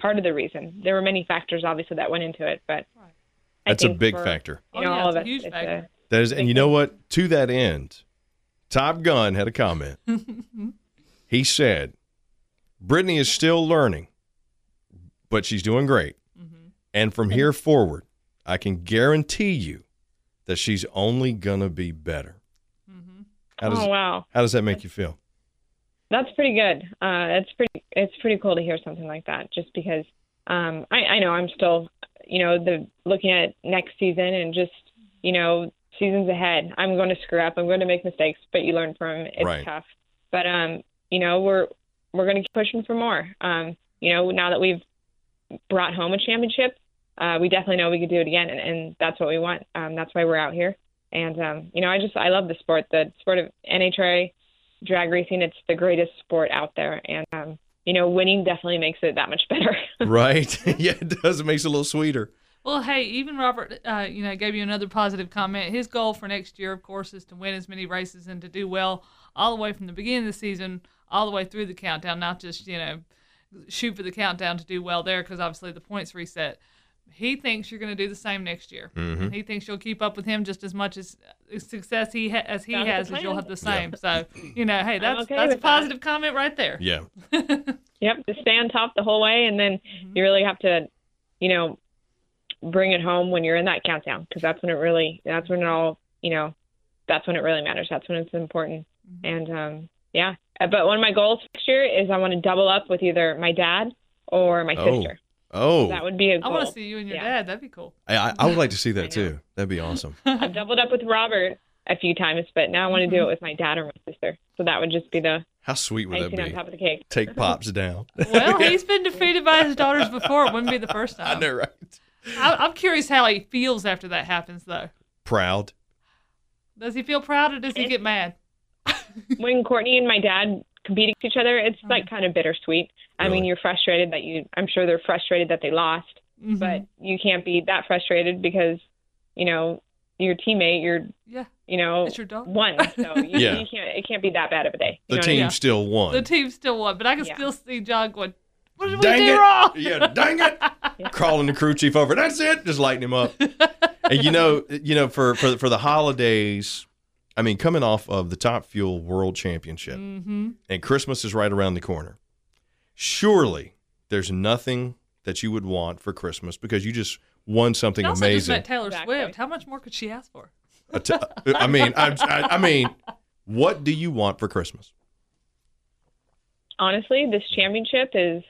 Part of the reason. There were many factors, obviously, that went into it, but I That's a big for, factor. You Oh, know, yeah, all of a us. huge it's factor. That is, and you know what? To that end, Top Gun had a comment. he said, "Brittany is still learning, but she's doing great, and from here forward, I can guarantee you that she's only gonna be better." How does oh wow. how does that make you feel? That's pretty good. Uh, it's pretty. It's pretty cool to hear something like that. Just because um, I, I know I'm still, you know, the looking at next season and just, you know, seasons ahead. I'm going to screw up. I'm going to make mistakes, but you learn from 'em. It's Right. tough. But um, you know, we're we're going to keep pushing for more. Um, you know, now that we've brought home a championship, uh, we definitely know we could do it again, and, and that's what we want. Um, that's why we're out here. And um, you know, I just I love the sport. The sport of NHRA drag racing. It's the greatest sport out there, and um, you know, winning definitely makes it that much better. right? yeah, it does. It makes it a little sweeter. Well, hey, even Robert, uh, you know, gave you another positive comment. His goal for next year, of course, is to win as many races and to do well all the way from the beginning of the season all the way through the countdown, not just you know shoot for the countdown to do well there because obviously the points reset. He thinks you're going to do the same next year. Mm-hmm. And he thinks you'll keep up with him just as much as uh, success he ha- as he Sounds has, as you'll have the same. So you know, hey, that's okay that's a with that. positive comment right there. Yeah. Yep, to stay on top the whole way, and then you really have to, you know, bring it home when you're in that countdown because that's when it really, that's when it all, you know, that's when it really matters. That's when it's important. And um, yeah, but one of my goals next year is I want to double up with either my dad or my Oh. sister. Oh, That would be a I goal. want to see you and your Yeah. dad. That'd be cool. I, I- I would like to see that too. That'd be awesome. I've doubled up with Robert a few times, but now I want to do it with my dad or my sister. So that would just be the How sweet would that icing on be? top of the cake. Take pops down. Well, he's been defeated by his daughters before. It wouldn't be the first time. I know, right? I, I'm curious how he feels after that happens, though. Proud. Does he feel proud or does he get mad? when Courtney and my dad compete against each other, it's uh-huh. like kind of bittersweet. I Really? mean, you're frustrated that you. I'm sure they're frustrated that they lost, Mhm. but you can't be that frustrated because, you know, your teammate, your, yeah, you know, It's your dog. won. So you, Yeah. you can't. It can't be that bad of a day. The You know what I team mean? Yeah. still won. the team still won, but I can Yeah. still see John going, "What did Dang we do it. wrong?" Yeah, dang it. Crawling the crew chief over. That's it. Just lighting him up. and you know, you know, for for for the holidays, I mean, coming off of the Top Fuel World Championship, Mm-hmm. and Christmas is right around the corner. Surely, there's nothing that you would want for Christmas because you just won something also just amazing. met Taylor Exactly. Swift. How much more could she ask for? I t- I mean, I, I, I mean, what do you want for Christmas? honestly, this championship is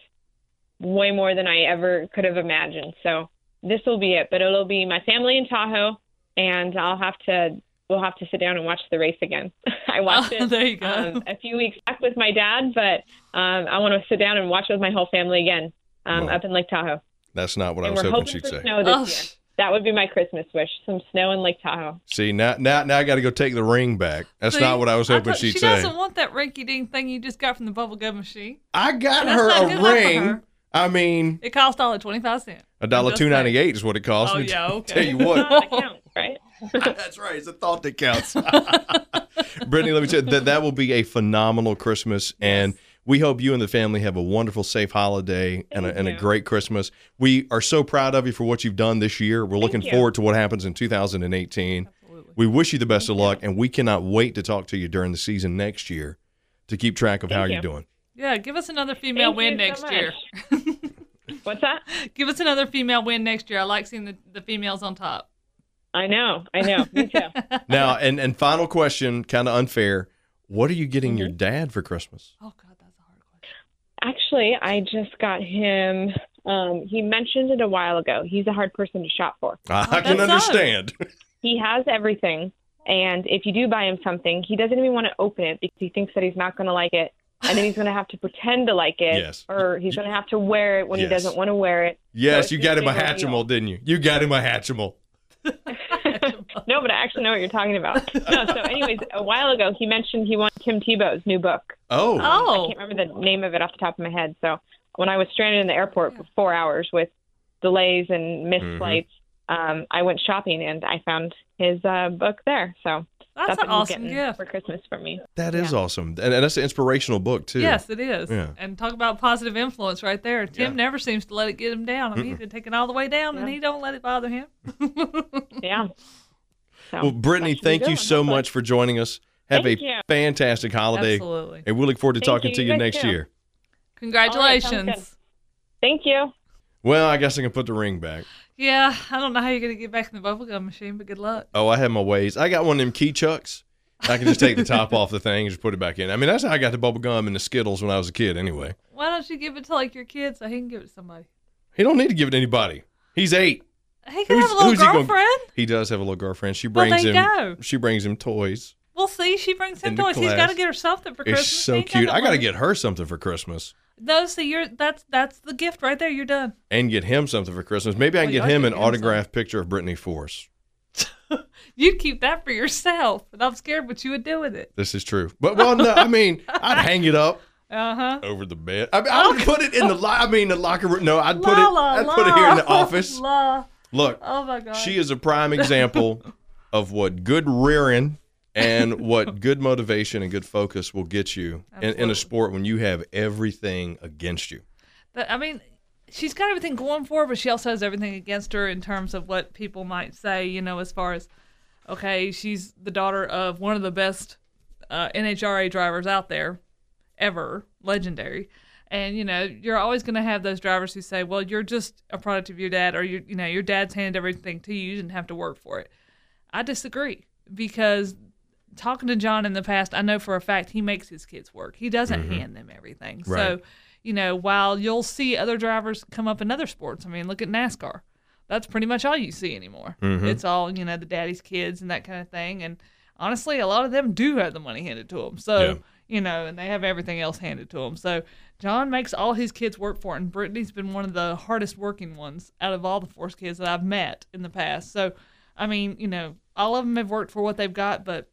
way more than I ever could have imagined. So this will be it, but it'll be my family in Tahoe, and I'll have to we'll have to sit down and watch the race again. I watched Oh, it there you go. um, a few weeks back with my dad, but um, I want to sit down and watch it with my whole family again um, Wow. up in Lake Tahoe. That's not what I was we're hoping hoping she'd for say. snow this Oh, year. That would be my Christmas wish: some snow in Lake Tahoe. See now, now, now I got to go take the ring back. That's See, not what I was hoping thought- she'd she say. She doesn't want that rinky-dink thing you just got from the bubble gum machine. I got That's her a good enough for ring. her. I mean, It cost all at twenty-five cents. a dollar just two saying. ninety eight is what it cost. Oh, me. yeah, okay. Tell you what, That counts, right? that's right. It's a thought that counts. Brittany, let me tell you that that will be a phenomenal Christmas, and we hope you and the family have a wonderful, safe holiday and a, and a great Christmas. We are so proud of you for what you've done this year. We're looking you. forward to what happens in 2018. We wish you the best of luck, and we cannot wait to talk to you during the season next year to keep track of how Thank you're doing. Yeah, give us another female Thank win you so next year. What's that? Give us another female win next year. I like seeing the, the females on top. I know. I know. Me too. Now, and and final question, kind of unfair. What are you getting Mm-hmm. your dad for Christmas? Oh God, that's a hard question. Actually, I just got him. Um, he mentioned it a while ago. He's a hard person to shop for. I can that's understand. He has everything, and if you do buy him something, he doesn't even want to open it because he thinks that he's not going to like it, and then he's going to have to pretend to like it, Yes. or he's going to have to wear it when Yes. he doesn't want to wear it. Yes, it's you got him a big ordeal. Hatchimal, didn't you? You got him a Hatchimal. No, but I actually know what you're talking about. no, so anyways, a while ago he mentioned he wanted Tim Tebow's new book. Oh, oh, I Oh, can't remember the name of it off the top of my head. So when I was stranded in the airport for four hours with delays and missed Mhm. flights, um, I went shopping and I found his uh, book there. So that's, that's an awesome gift. for Christmas for me. that is awesome, and, and that's an inspirational book too. Yes, it is. Yeah. And talk about positive influence right there. Tim Yeah. never seems to let it get him down. I mean, he can take it all the way down, and he don't let it bother him. Yeah. So Well, Brittany, that should be thank you so hopefully. much for joining us. Have Thank a you. fantastic holiday, Absolutely. and we look forward to Thank talking you. to You you next too. year. Congratulations. Thank you. Well, I guess I can put the ring back. Yeah, I don't know how you're gonna get back in the bubblegum machine, but good luck. Oh, I have my ways. I got one of them key chucks. I can just take the top off the thing and just put it back in. I mean, that's how I got the bubble gum and the Skittles when I was a kid. Anyway, Why don't you give it to like your kid so he can give it to somebody? he don't need to give it to anybody. He's eight. He can Who's- have a little who's he gonna- girlfriend. He does have a little girlfriend. She Well, brings there him. go. She brings him toys. We'll see. She brings him In the toys. He's got class. to get her something for It's Christmas. He so ain't got cute. no I got to money. get her something for Christmas No, see, you're that's that's the gift right there. You're done. and get him something for Christmas. Maybe I can Well, get him an autographed picture of Brittany Force. You'd keep that for yourself, and I'm scared what you would do with it. This is true. But well, no, I mean, I'd hang it up Uh huh. over the bed. I mean, I would put it in the. Lo- I mean, the locker room. No, I'd put it. La, la, I'd put it here in the office. la. Look, Oh my god. she is a prime example of what good rearing and what good motivation and good focus will get you in, in a sport when you have everything against you. But, I mean, she's got everything going for her, but she also has everything against her in terms of what people might say. You know, as far as okay, she's the daughter of one of the best uh, NHRA drivers out there ever, legendary. And you know, you're always going to have those drivers who say, "Well, you're just a product of your dad, or you, you know, your dad's handed everything to you, you didn't have to work for it." I disagree because talking to John in the past, I know for a fact he makes his kids work. He doesn't hand them everything. Mm-hmm. Right. So, you know, while you'll see other drivers come up in other sports, I mean, look at NASCAR. That's pretty much all you see anymore. Mm-hmm. It's all, you know, the daddy's kids and that kind of thing. And honestly, a lot of them do have the money handed to them. So, Yeah. you know, and they have everything else handed to them. So, John makes all his kids work for it. And Brittany's been one of the hardest working ones out of all the Force kids that I've met in the past. So, I mean, you know, all of them have worked for what they've got, but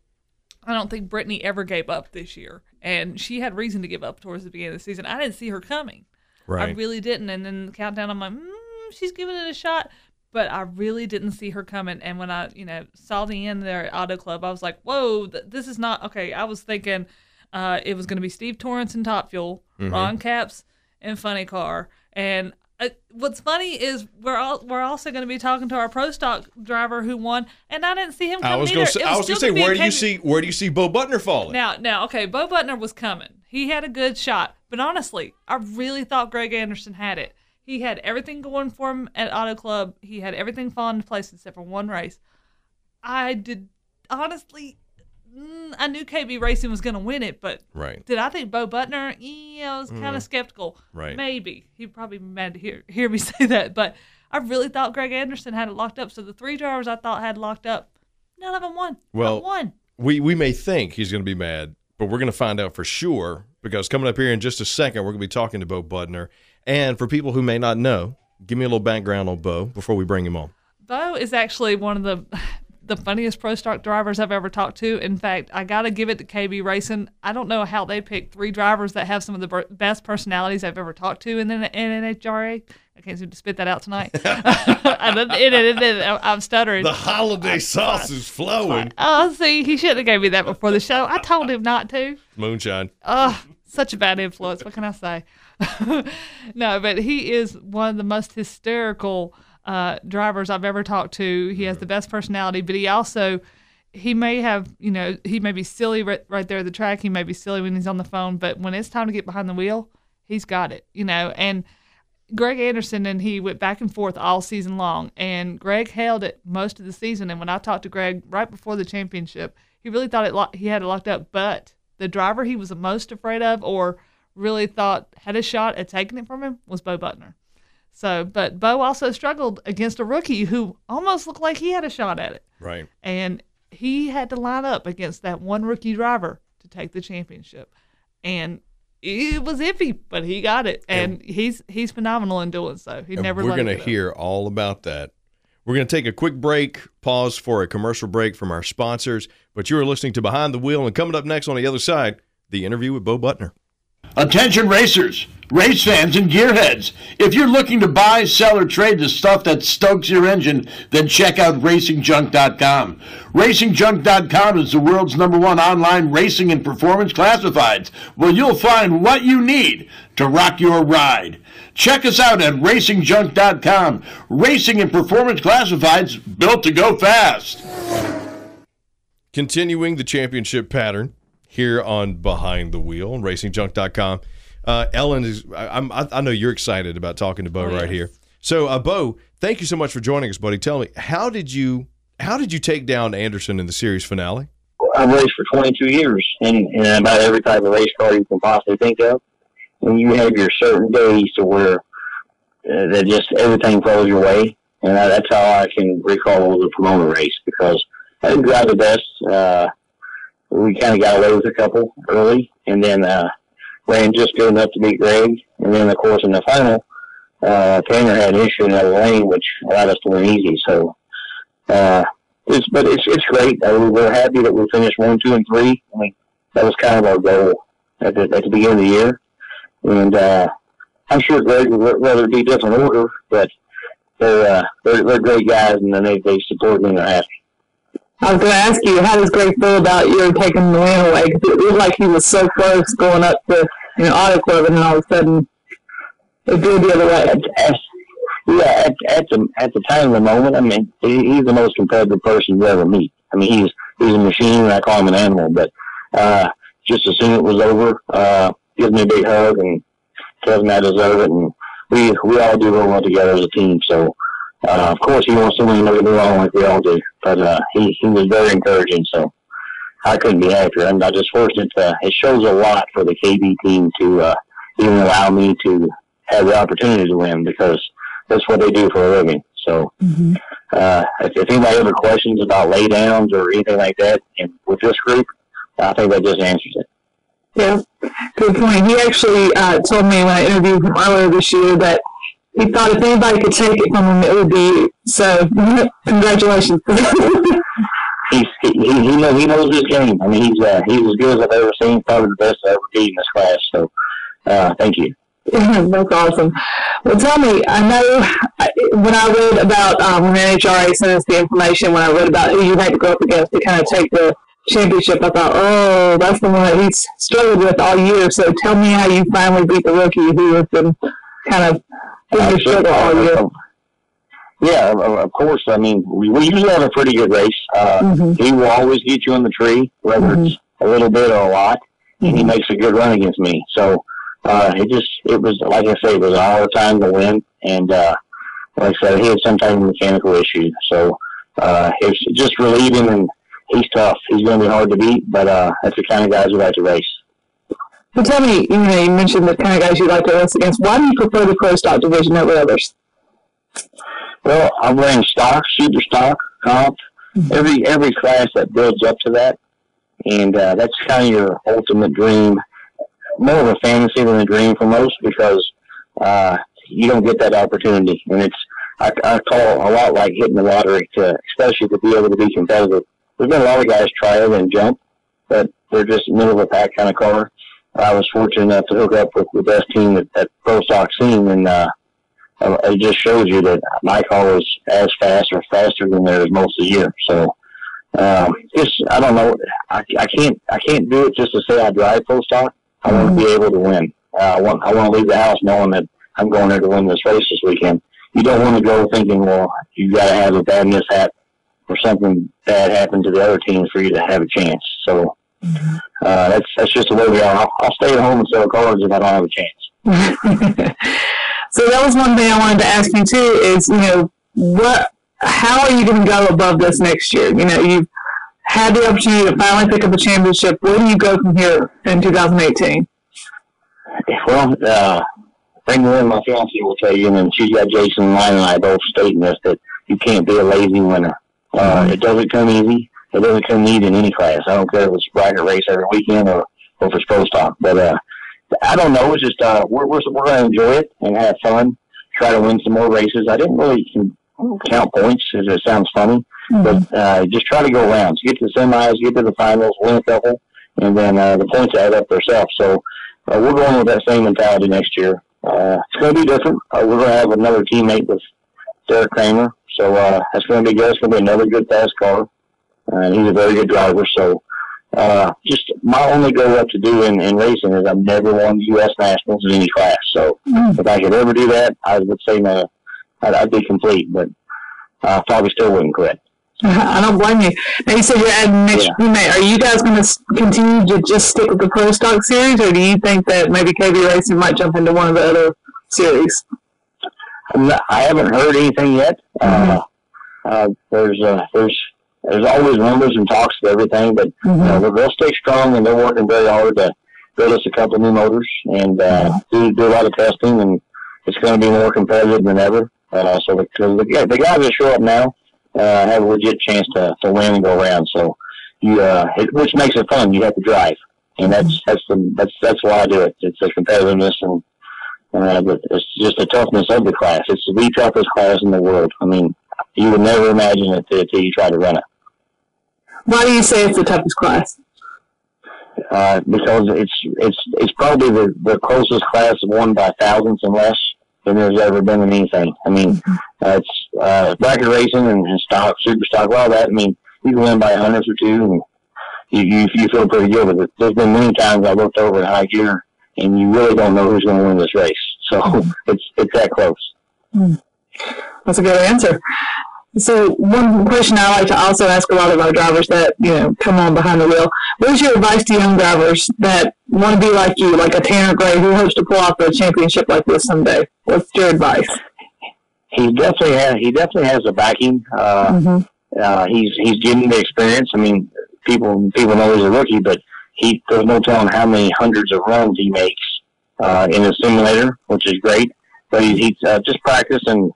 I don't think Brittany ever gave up this year. And she had reason to give up towards the beginning of the season. I didn't see her coming. Right. I really didn't. And then the countdown, I'm like, mm, she's giving it a shot. But I really didn't see her coming. And when I, you know, saw the end there at Auto Club, I was like, whoa, th- this is not okay. I was thinking uh, it was going to be Steve Torrence and Top Fuel, Mm-hmm. Ron Capps and Funny Car. And uh, what's funny is we're all we're also going to be talking to our pro stock driver who won, and I didn't see him. I was either. gonna say. Was still gonna say. Where do you see? Where do you see Bo Butner falling? now, now, okay, Bo Butner was coming. He had a good shot, but honestly, I really thought Greg Anderson had it. He had everything going for him at Auto Club. He had everything fall into place except for one race. I did honestly. Mm, I knew KB Racing was going to win it, but right. did I think Bo Butner? Yeah, I was kind of skeptical. Right. Maybe he'd probably be mad to hear hear me say that, but I really thought Greg Anderson had it locked up. So the three drivers I thought had locked up, none of them won. Well, one. We we may think he's going to be mad, but we're going to find out for sure because coming up here in just a second, we're going to be talking to Bo Butner. And for people who may not know, give me a little background on Bo before we bring him on. Bo is actually one of the the funniest pro stock drivers I've ever talked to. In fact, I got to give it to KB Racing. I don't know how they pick three drivers that have some of the best personalities I've ever talked to in in NHRA. I can't seem to spit that out tonight. I'm stuttering. The holiday sauce is flowing. Oh, see, he shouldn't have gave me that before the show. I told him not to. Moonshine. Oh, such a bad influence. What can I say? no, but he is one of the most hysterical uh, drivers I've ever talked to. He has the best personality, but he also he may have you know he may be silly right, right there at the track. He may be silly when he's on the phone, but when it's time to get behind the wheel, he's got it. You know, and Greg Anderson and he went back and forth all season long, and Greg held it most of the season. And when I talked to Greg right before the championship, he really thought it lo- he had it locked up. But the driver he was the most afraid of, or really thought had a shot at taking it from him, was Bo Butner. So, but Bo also struggled against a rookie who almost looked like he had a shot at it. Right. And he had to line up against that one rookie driver to take the championship. And it was iffy, but he got it. And he's he's phenomenal in doing so. He never we're going to up. hear all about that. We're going to take a quick break, pause for a commercial break from our sponsors. But you are listening to Behind the Wheel, and coming up next on the other side, the interview with Bo Butner. Attention racers, race fans, and gearheads. If you're looking to buy, sell, or trade the stuff that stokes your engine, then check out RacingJunk.com. RacingJunk.com is the world's number one online racing and performance classifieds, where you'll find what you need to rock your ride. Check us out at RacingJunk.com. Racing and performance classifieds built to go fast. Continuing the championship pattern here on Behind the Wheel on RacingJunk.com. Uh, Ellen is. I, I'm, I, I know you're excited about talking to Bo Oh, right yes. here. So, uh, Bo, thank you so much for joining us, buddy. Tell me, how did you how did you take down Anderson in the series finale? I've raced for 22 years in, in about every type of race car you can possibly think of. And you have your certain days to where uh, that just everything falls your way. And I, that's how I can recall the Pomona race because I didn't drive the best. Uh, we kind of got away with a couple early and then uh, ran just good enough to beat Greg. And then, of course, in the final, uh, Tanner had an issue in another lane, which allowed us to win easy. So, uh, it's, but it's it's great. Uh, we we're happy that we finished one, two, and three. I mean, that was kind of our goal at the, at the beginning of the year, and uh, I'm sure Greg would rather be different order, but they're uh, they're, they're great guys, and they they support me and they're happy. I was going to ask you, how does Greg feel about you taking the win away? Because it looked like he was so close going up to you know Auto Club, and then all of a sudden it blew the other way. At, at, yeah, at, at the at the time of the moment, I mean, he, he's the most competitive person you ever meet. I mean, he's he's a machine, and I call him an animal. But uh, just as soon as it was over, uh, gives me a big hug and tells me I deserve it, and we we all do real well together as a team. So, uh, of course, he wants somebody to make it wrong like we all do. But uh, he he was very encouraging. So. I couldn't be happier. I'm, I'm just fortunate. To, it shows a lot for the KB team to uh, even allow me to have the opportunity to win because that's what they do for a living. So, uh, if, if anybody ever questions about laydowns or anything like that, and with this group, I think that just answers it. Yeah, good point. He actually uh, told me when I interviewed him earlier this year that he thought if anybody could take it from him, it would be. So, congratulations. He's, he, he, knows, he knows his game. I mean, he's, uh, he's as good as I've ever seen, probably the best I've ever beat in this class. So, uh, thank you. That's awesome. Well, tell me, I know when I read about um, when NHRA sent us the information, when I read about who you had to go up against to kind of take the championship, I thought, oh, that's the one that he's struggled with all year. So tell me how you finally beat the rookie who has been kind of in your struggle all year. Yeah, of, of course. I mean, we, we usually have a pretty good race. Uh, Mhm. He will always get you in the tree, whether it's a little bit or a lot, and he makes a good run against me. So uh, it just, it was like I say, it was our time to win, and uh, like I said, he had some type of mechanical issue. So uh, it's just relieving, and he's tough. He's going to be hard to beat, but uh, that's the kind of guys we like to race. So tell me, you know, you mentioned the kind of guys you like to race against. Why do you prefer the pro stock division over others? Well, I've ran stock, super stock, comp, every every class that builds up to that, and uh, that's kind of your ultimate dream. More of a fantasy than a dream for most because uh, you don't get that opportunity, and it's I, I call a lot like hitting the lottery to, especially to be able to be competitive. There's been a lot of guys try it and jump, but they're just middle of the pack kind of car. I was fortunate enough to hook up with the best team that, that pro stock scene, and uh, uh, it just shows you that my car is as fast or faster than theirs most of the year. So, um, just I don't know. I, I can't I can't do it just to say I drive full stock. I want to be able to win. Uh, I want I want to leave the house knowing that I'm going there to win this race this weekend. You don't want to go thinking, well, you got to have a bad mishap or something bad happen to the other teams for you to have a chance. So. Uh, that's that's just the way we are. I'll, I'll stay at home and sell cards if I don't have a chance. So that was one thing I wanted to ask you too. Is you know what? How are you going to go above this next year? You know, you've had the opportunity to finally pick up a championship. Where do you go from here in 2018? Well, uh, Frank Lynn, my fiance, will tell you, and she's got Jason Line and I both stating this that you can't be a lazy winner. Uh, it doesn't come easy. It doesn't come neat in any class. I don't care if it's bracket race every weekend or, or if it's pro stock. But uh, I don't know. It's just uh, we're we're, we're going to enjoy it and have fun. Try to win some more races. I didn't really count points, as it sounds funny, but uh, just try to go rounds, get to the semis, get to the finals, win a couple, and then uh, the points add up themselves. So uh, we're going with that same mentality next year. Uh, it's going to be different. Uh, we're going to have another teammate with Deric Kramer, so uh, that's going to be good. It's going to be another good fast car, and he's a very good driver. So uh, just my only goal up to do in, in racing is I've never won U.S. nationals in any class. So if I could ever do that, I would say no, I'd, I'd be complete, but I probably still wouldn't quit. I don't blame you. Now you said you're adding next teammate. Are you guys going to continue to just stick with the Pro Stock series, or do you think that maybe KB Racing might jump into one of the other series? Not, I haven't heard anything yet. Uh, uh, there's uh, there's there's always rumors and talks of everything, but you know, they'll- they'll stay strong and they're working very hard to build us a couple new motors and uh, do do a lot of testing, and it's going to be more competitive than ever. Uh, so the, the, yeah, the guys that show up now uh, have a legit chance to, to win and go around. So you, uh, it, which makes it fun. You have to drive, and that's that's the that's that's why I do it. It's the competitiveness and uh, but it's just the toughness of the class. It's the toughest class in the world. I mean, you would never imagine it until you try to run it. Why do you say it's the toughest class? Uh, because it's it's it's probably the, the closest class won by thousands and less than there's ever been in anything. I mean, uh, it's uh, bracket racing and, and stock, super stock, all that. I mean, you can win by hundreds or two, and you you, you feel pretty good with it. There's been many times I looked over at high gear, and you really don't know who's going to win this race. So it's it's that close. That's a good answer. So one question I like to also ask a lot of our drivers that you know come on behind the wheel: What is your advice to young drivers that want to be like you, like a Tanner Gray who hopes to pull off a championship like this someday? What's your advice? he definitely has he definitely has a backing. Uh, uh, he's he's getting the experience. I mean, people people know he's a rookie, but he there's no telling how many hundreds of runs he makes uh, in a simulator, which is great. But he, he's uh, just practice and.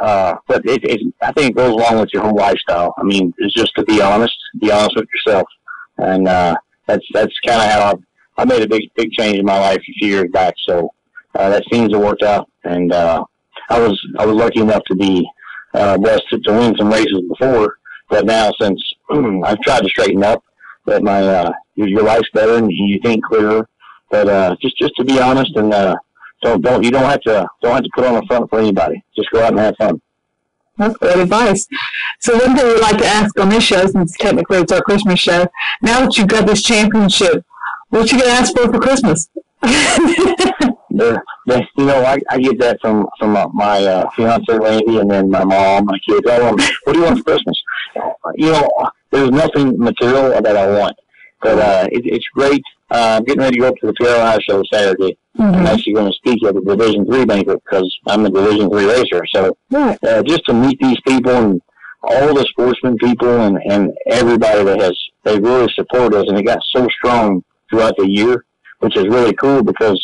Uh, but it, it, I think it goes along with your whole lifestyle. I mean, it's just to be honest, be honest with yourself, and uh, that's that's kind of how I, I made a big big change in my life a few years back. So uh, that seems to work out, and uh, I was I was lucky enough to be uh, blessed to, to win some races before, but now since I've tried to straighten up, that my uh, your, your life's better and you think clearer. But uh, just just to be honest and uh, don't don't you don't have to don't have to put on a front for anybody. Just go out and have fun. That's good advice. So one thing we like to ask on this show, since technically it's our Christmas show, now that you've got this championship, what you gonna ask for for Christmas? The, the, you know, I, I get that from from my uh, fiance Randy, and then my mom, my kids. I want, what do you want for Christmas? You know, there's nothing material that I want, but uh, it, it's great. Uh, I'm getting ready to go up to the Pierre Ohio show Saturday. I'm actually going to speak at the Division Three banquet because I'm a Division Three racer. So uh, just to meet these people and all the sportsmen people and and everybody that has they really support us, and it got so strong throughout the year, which is really cool because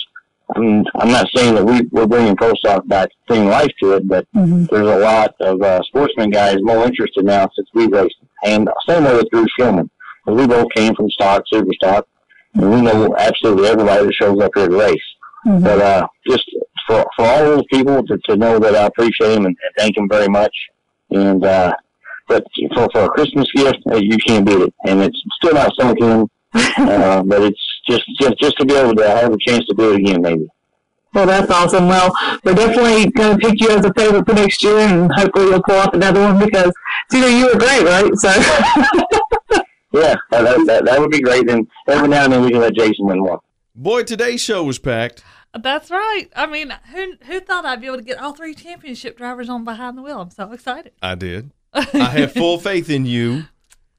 I'm I'm not saying that we we're bringing pro stock back, bringing life to it, but there's a lot of uh, sportsman guys more interested now since we raced, and same way with Drew Skillman, 'cause we both came from stock, super stock, we know absolutely everybody that shows up here to race. But uh, just for for all those people to, to know that I appreciate them and, and thank them very much, and uh, but for for a Christmas gift, uh, you can't beat it, and it's still not sunk in, uh, but it's just just just to be able to have a chance to do it again, maybe. Well, that's awesome. Well, we're definitely going to pick you as a favorite for next year, and hopefully you'll pull off another one because you know, you were great, right? So, Yeah, that, that, that, that would be great. And every now and then we can let Jason win one. Boy, today's show was packed. That's right. I mean, who who thought I'd be able to get all three championship drivers on behind the wheel? I'm so excited. I did. I have full faith in you.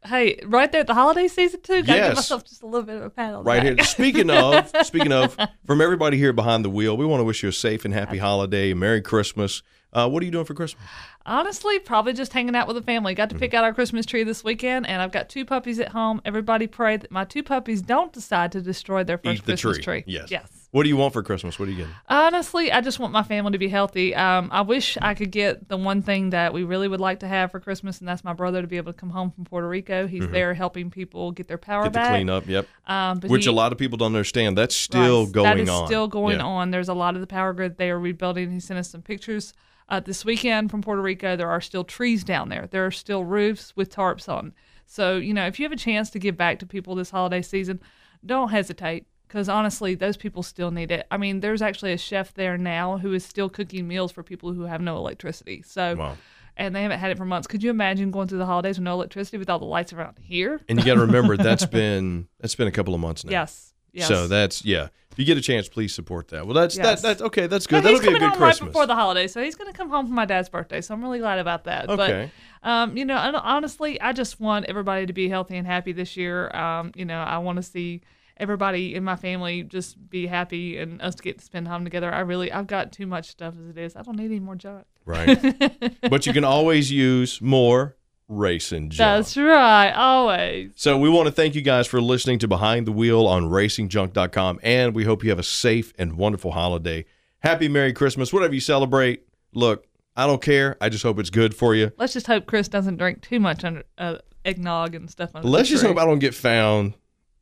Hey, right there at the holiday season too. Gotta Yes. give myself just a little bit of a pat on Right back. here. Speaking of, speaking of, from everybody here behind the wheel, we want to wish you a safe and happy holiday, a Merry Christmas. Uh, what are you doing for Christmas? Honestly, probably just hanging out with the family. Got to Mm-hmm. pick out our Christmas tree this weekend, and I've got two puppies at home. Everybody pray that my two puppies don't decide to destroy their first Eat the Christmas tree. tree. Yes. Yes. What do you want for Christmas? What are you getting? Honestly, I just want my family to be healthy. Um, I wish I could get the one thing that we really would like to have for Christmas, and that's my brother to be able to come home from Puerto Rico. He's there helping people get their power Mm-hmm. Get the back. cleanup. Yep. Um, Which he- a lot of people don't understand. That's still Right. going That is on. still going Yeah. on. There's a lot of the power grid they are rebuilding. He sent us some pictures uh, this weekend from Puerto Rico. There are still trees down there. There are still roofs with tarps on. So you know, if you have a chance to give back to people this holiday season, don't hesitate. Because honestly, those people still need it. I mean, there's actually a chef there now who is still cooking meals for people who have no electricity. So, Wow. and they haven't had it for months. Could you imagine going through the holidays with no electricity with all the lights around here? And you got to remember that's been that's been a couple of months now. Yes. Yes. So that's yeah. If you get a chance, please support that. Well, that's Yes. that that's okay. That's No, good. That'll be a coming good home Christmas. right before the holiday, so he's going to come home for my dad's birthday. So I'm really glad about that. Okay. But um, you know, honestly, I just want everybody to be healthy and happy this year. Um, you know, I want to see everybody in my family just be happy and us to get to spend time together. I really, I've got too much stuff as it is. I don't need any more junk. Right. but you can always use more racing junk. That's right, always. So we want to thank you guys for listening to Behind the Wheel on racingjunk.com and we hope you have a safe and wonderful holiday. Happy Merry Christmas, whatever you celebrate. Look, I don't care. I just hope it's good for you. Let's just hope Chris doesn't drink too much under uh, eggnog and stuff. Let's just hope I don't get found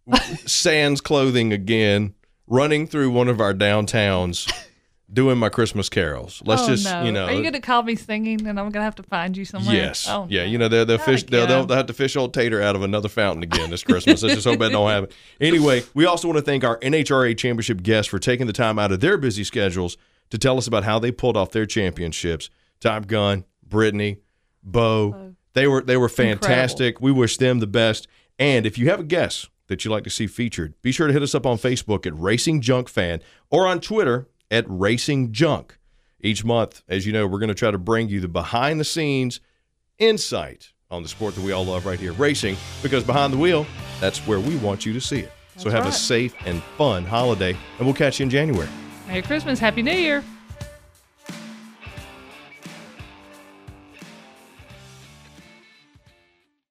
sans clothing again, running through one of our downtowns doing my Christmas carols. Let's oh, just, no. you know. Are you going to call me singing and I'm going to have to find you somewhere? Yes. Oh, yeah. no. You know they'll they'll fish they'll, they'll they'll have to fish old Tater out of another fountain again this Christmas. Let's just hope that don't happen. Anyway, we also want to thank our NHRA championship guests for taking the time out of their busy schedules to tell us about how they pulled off their championships. Top Gun, Brittany, Bo. They were they were fantastic. We wish them the best. And if you have a guest that you'd like to see featured, be sure to hit us up on Facebook at Racing Junk Fan or on Twitter at Racing Junk. Each month, as you know, we're going to try to bring you the behind the scenes insight on the sport that we all love right here, racing, because behind the wheel, that's where we want you to see it. so That's have a safe and fun holiday, and we'll catch you in January. Merry Christmas. Happy New Year.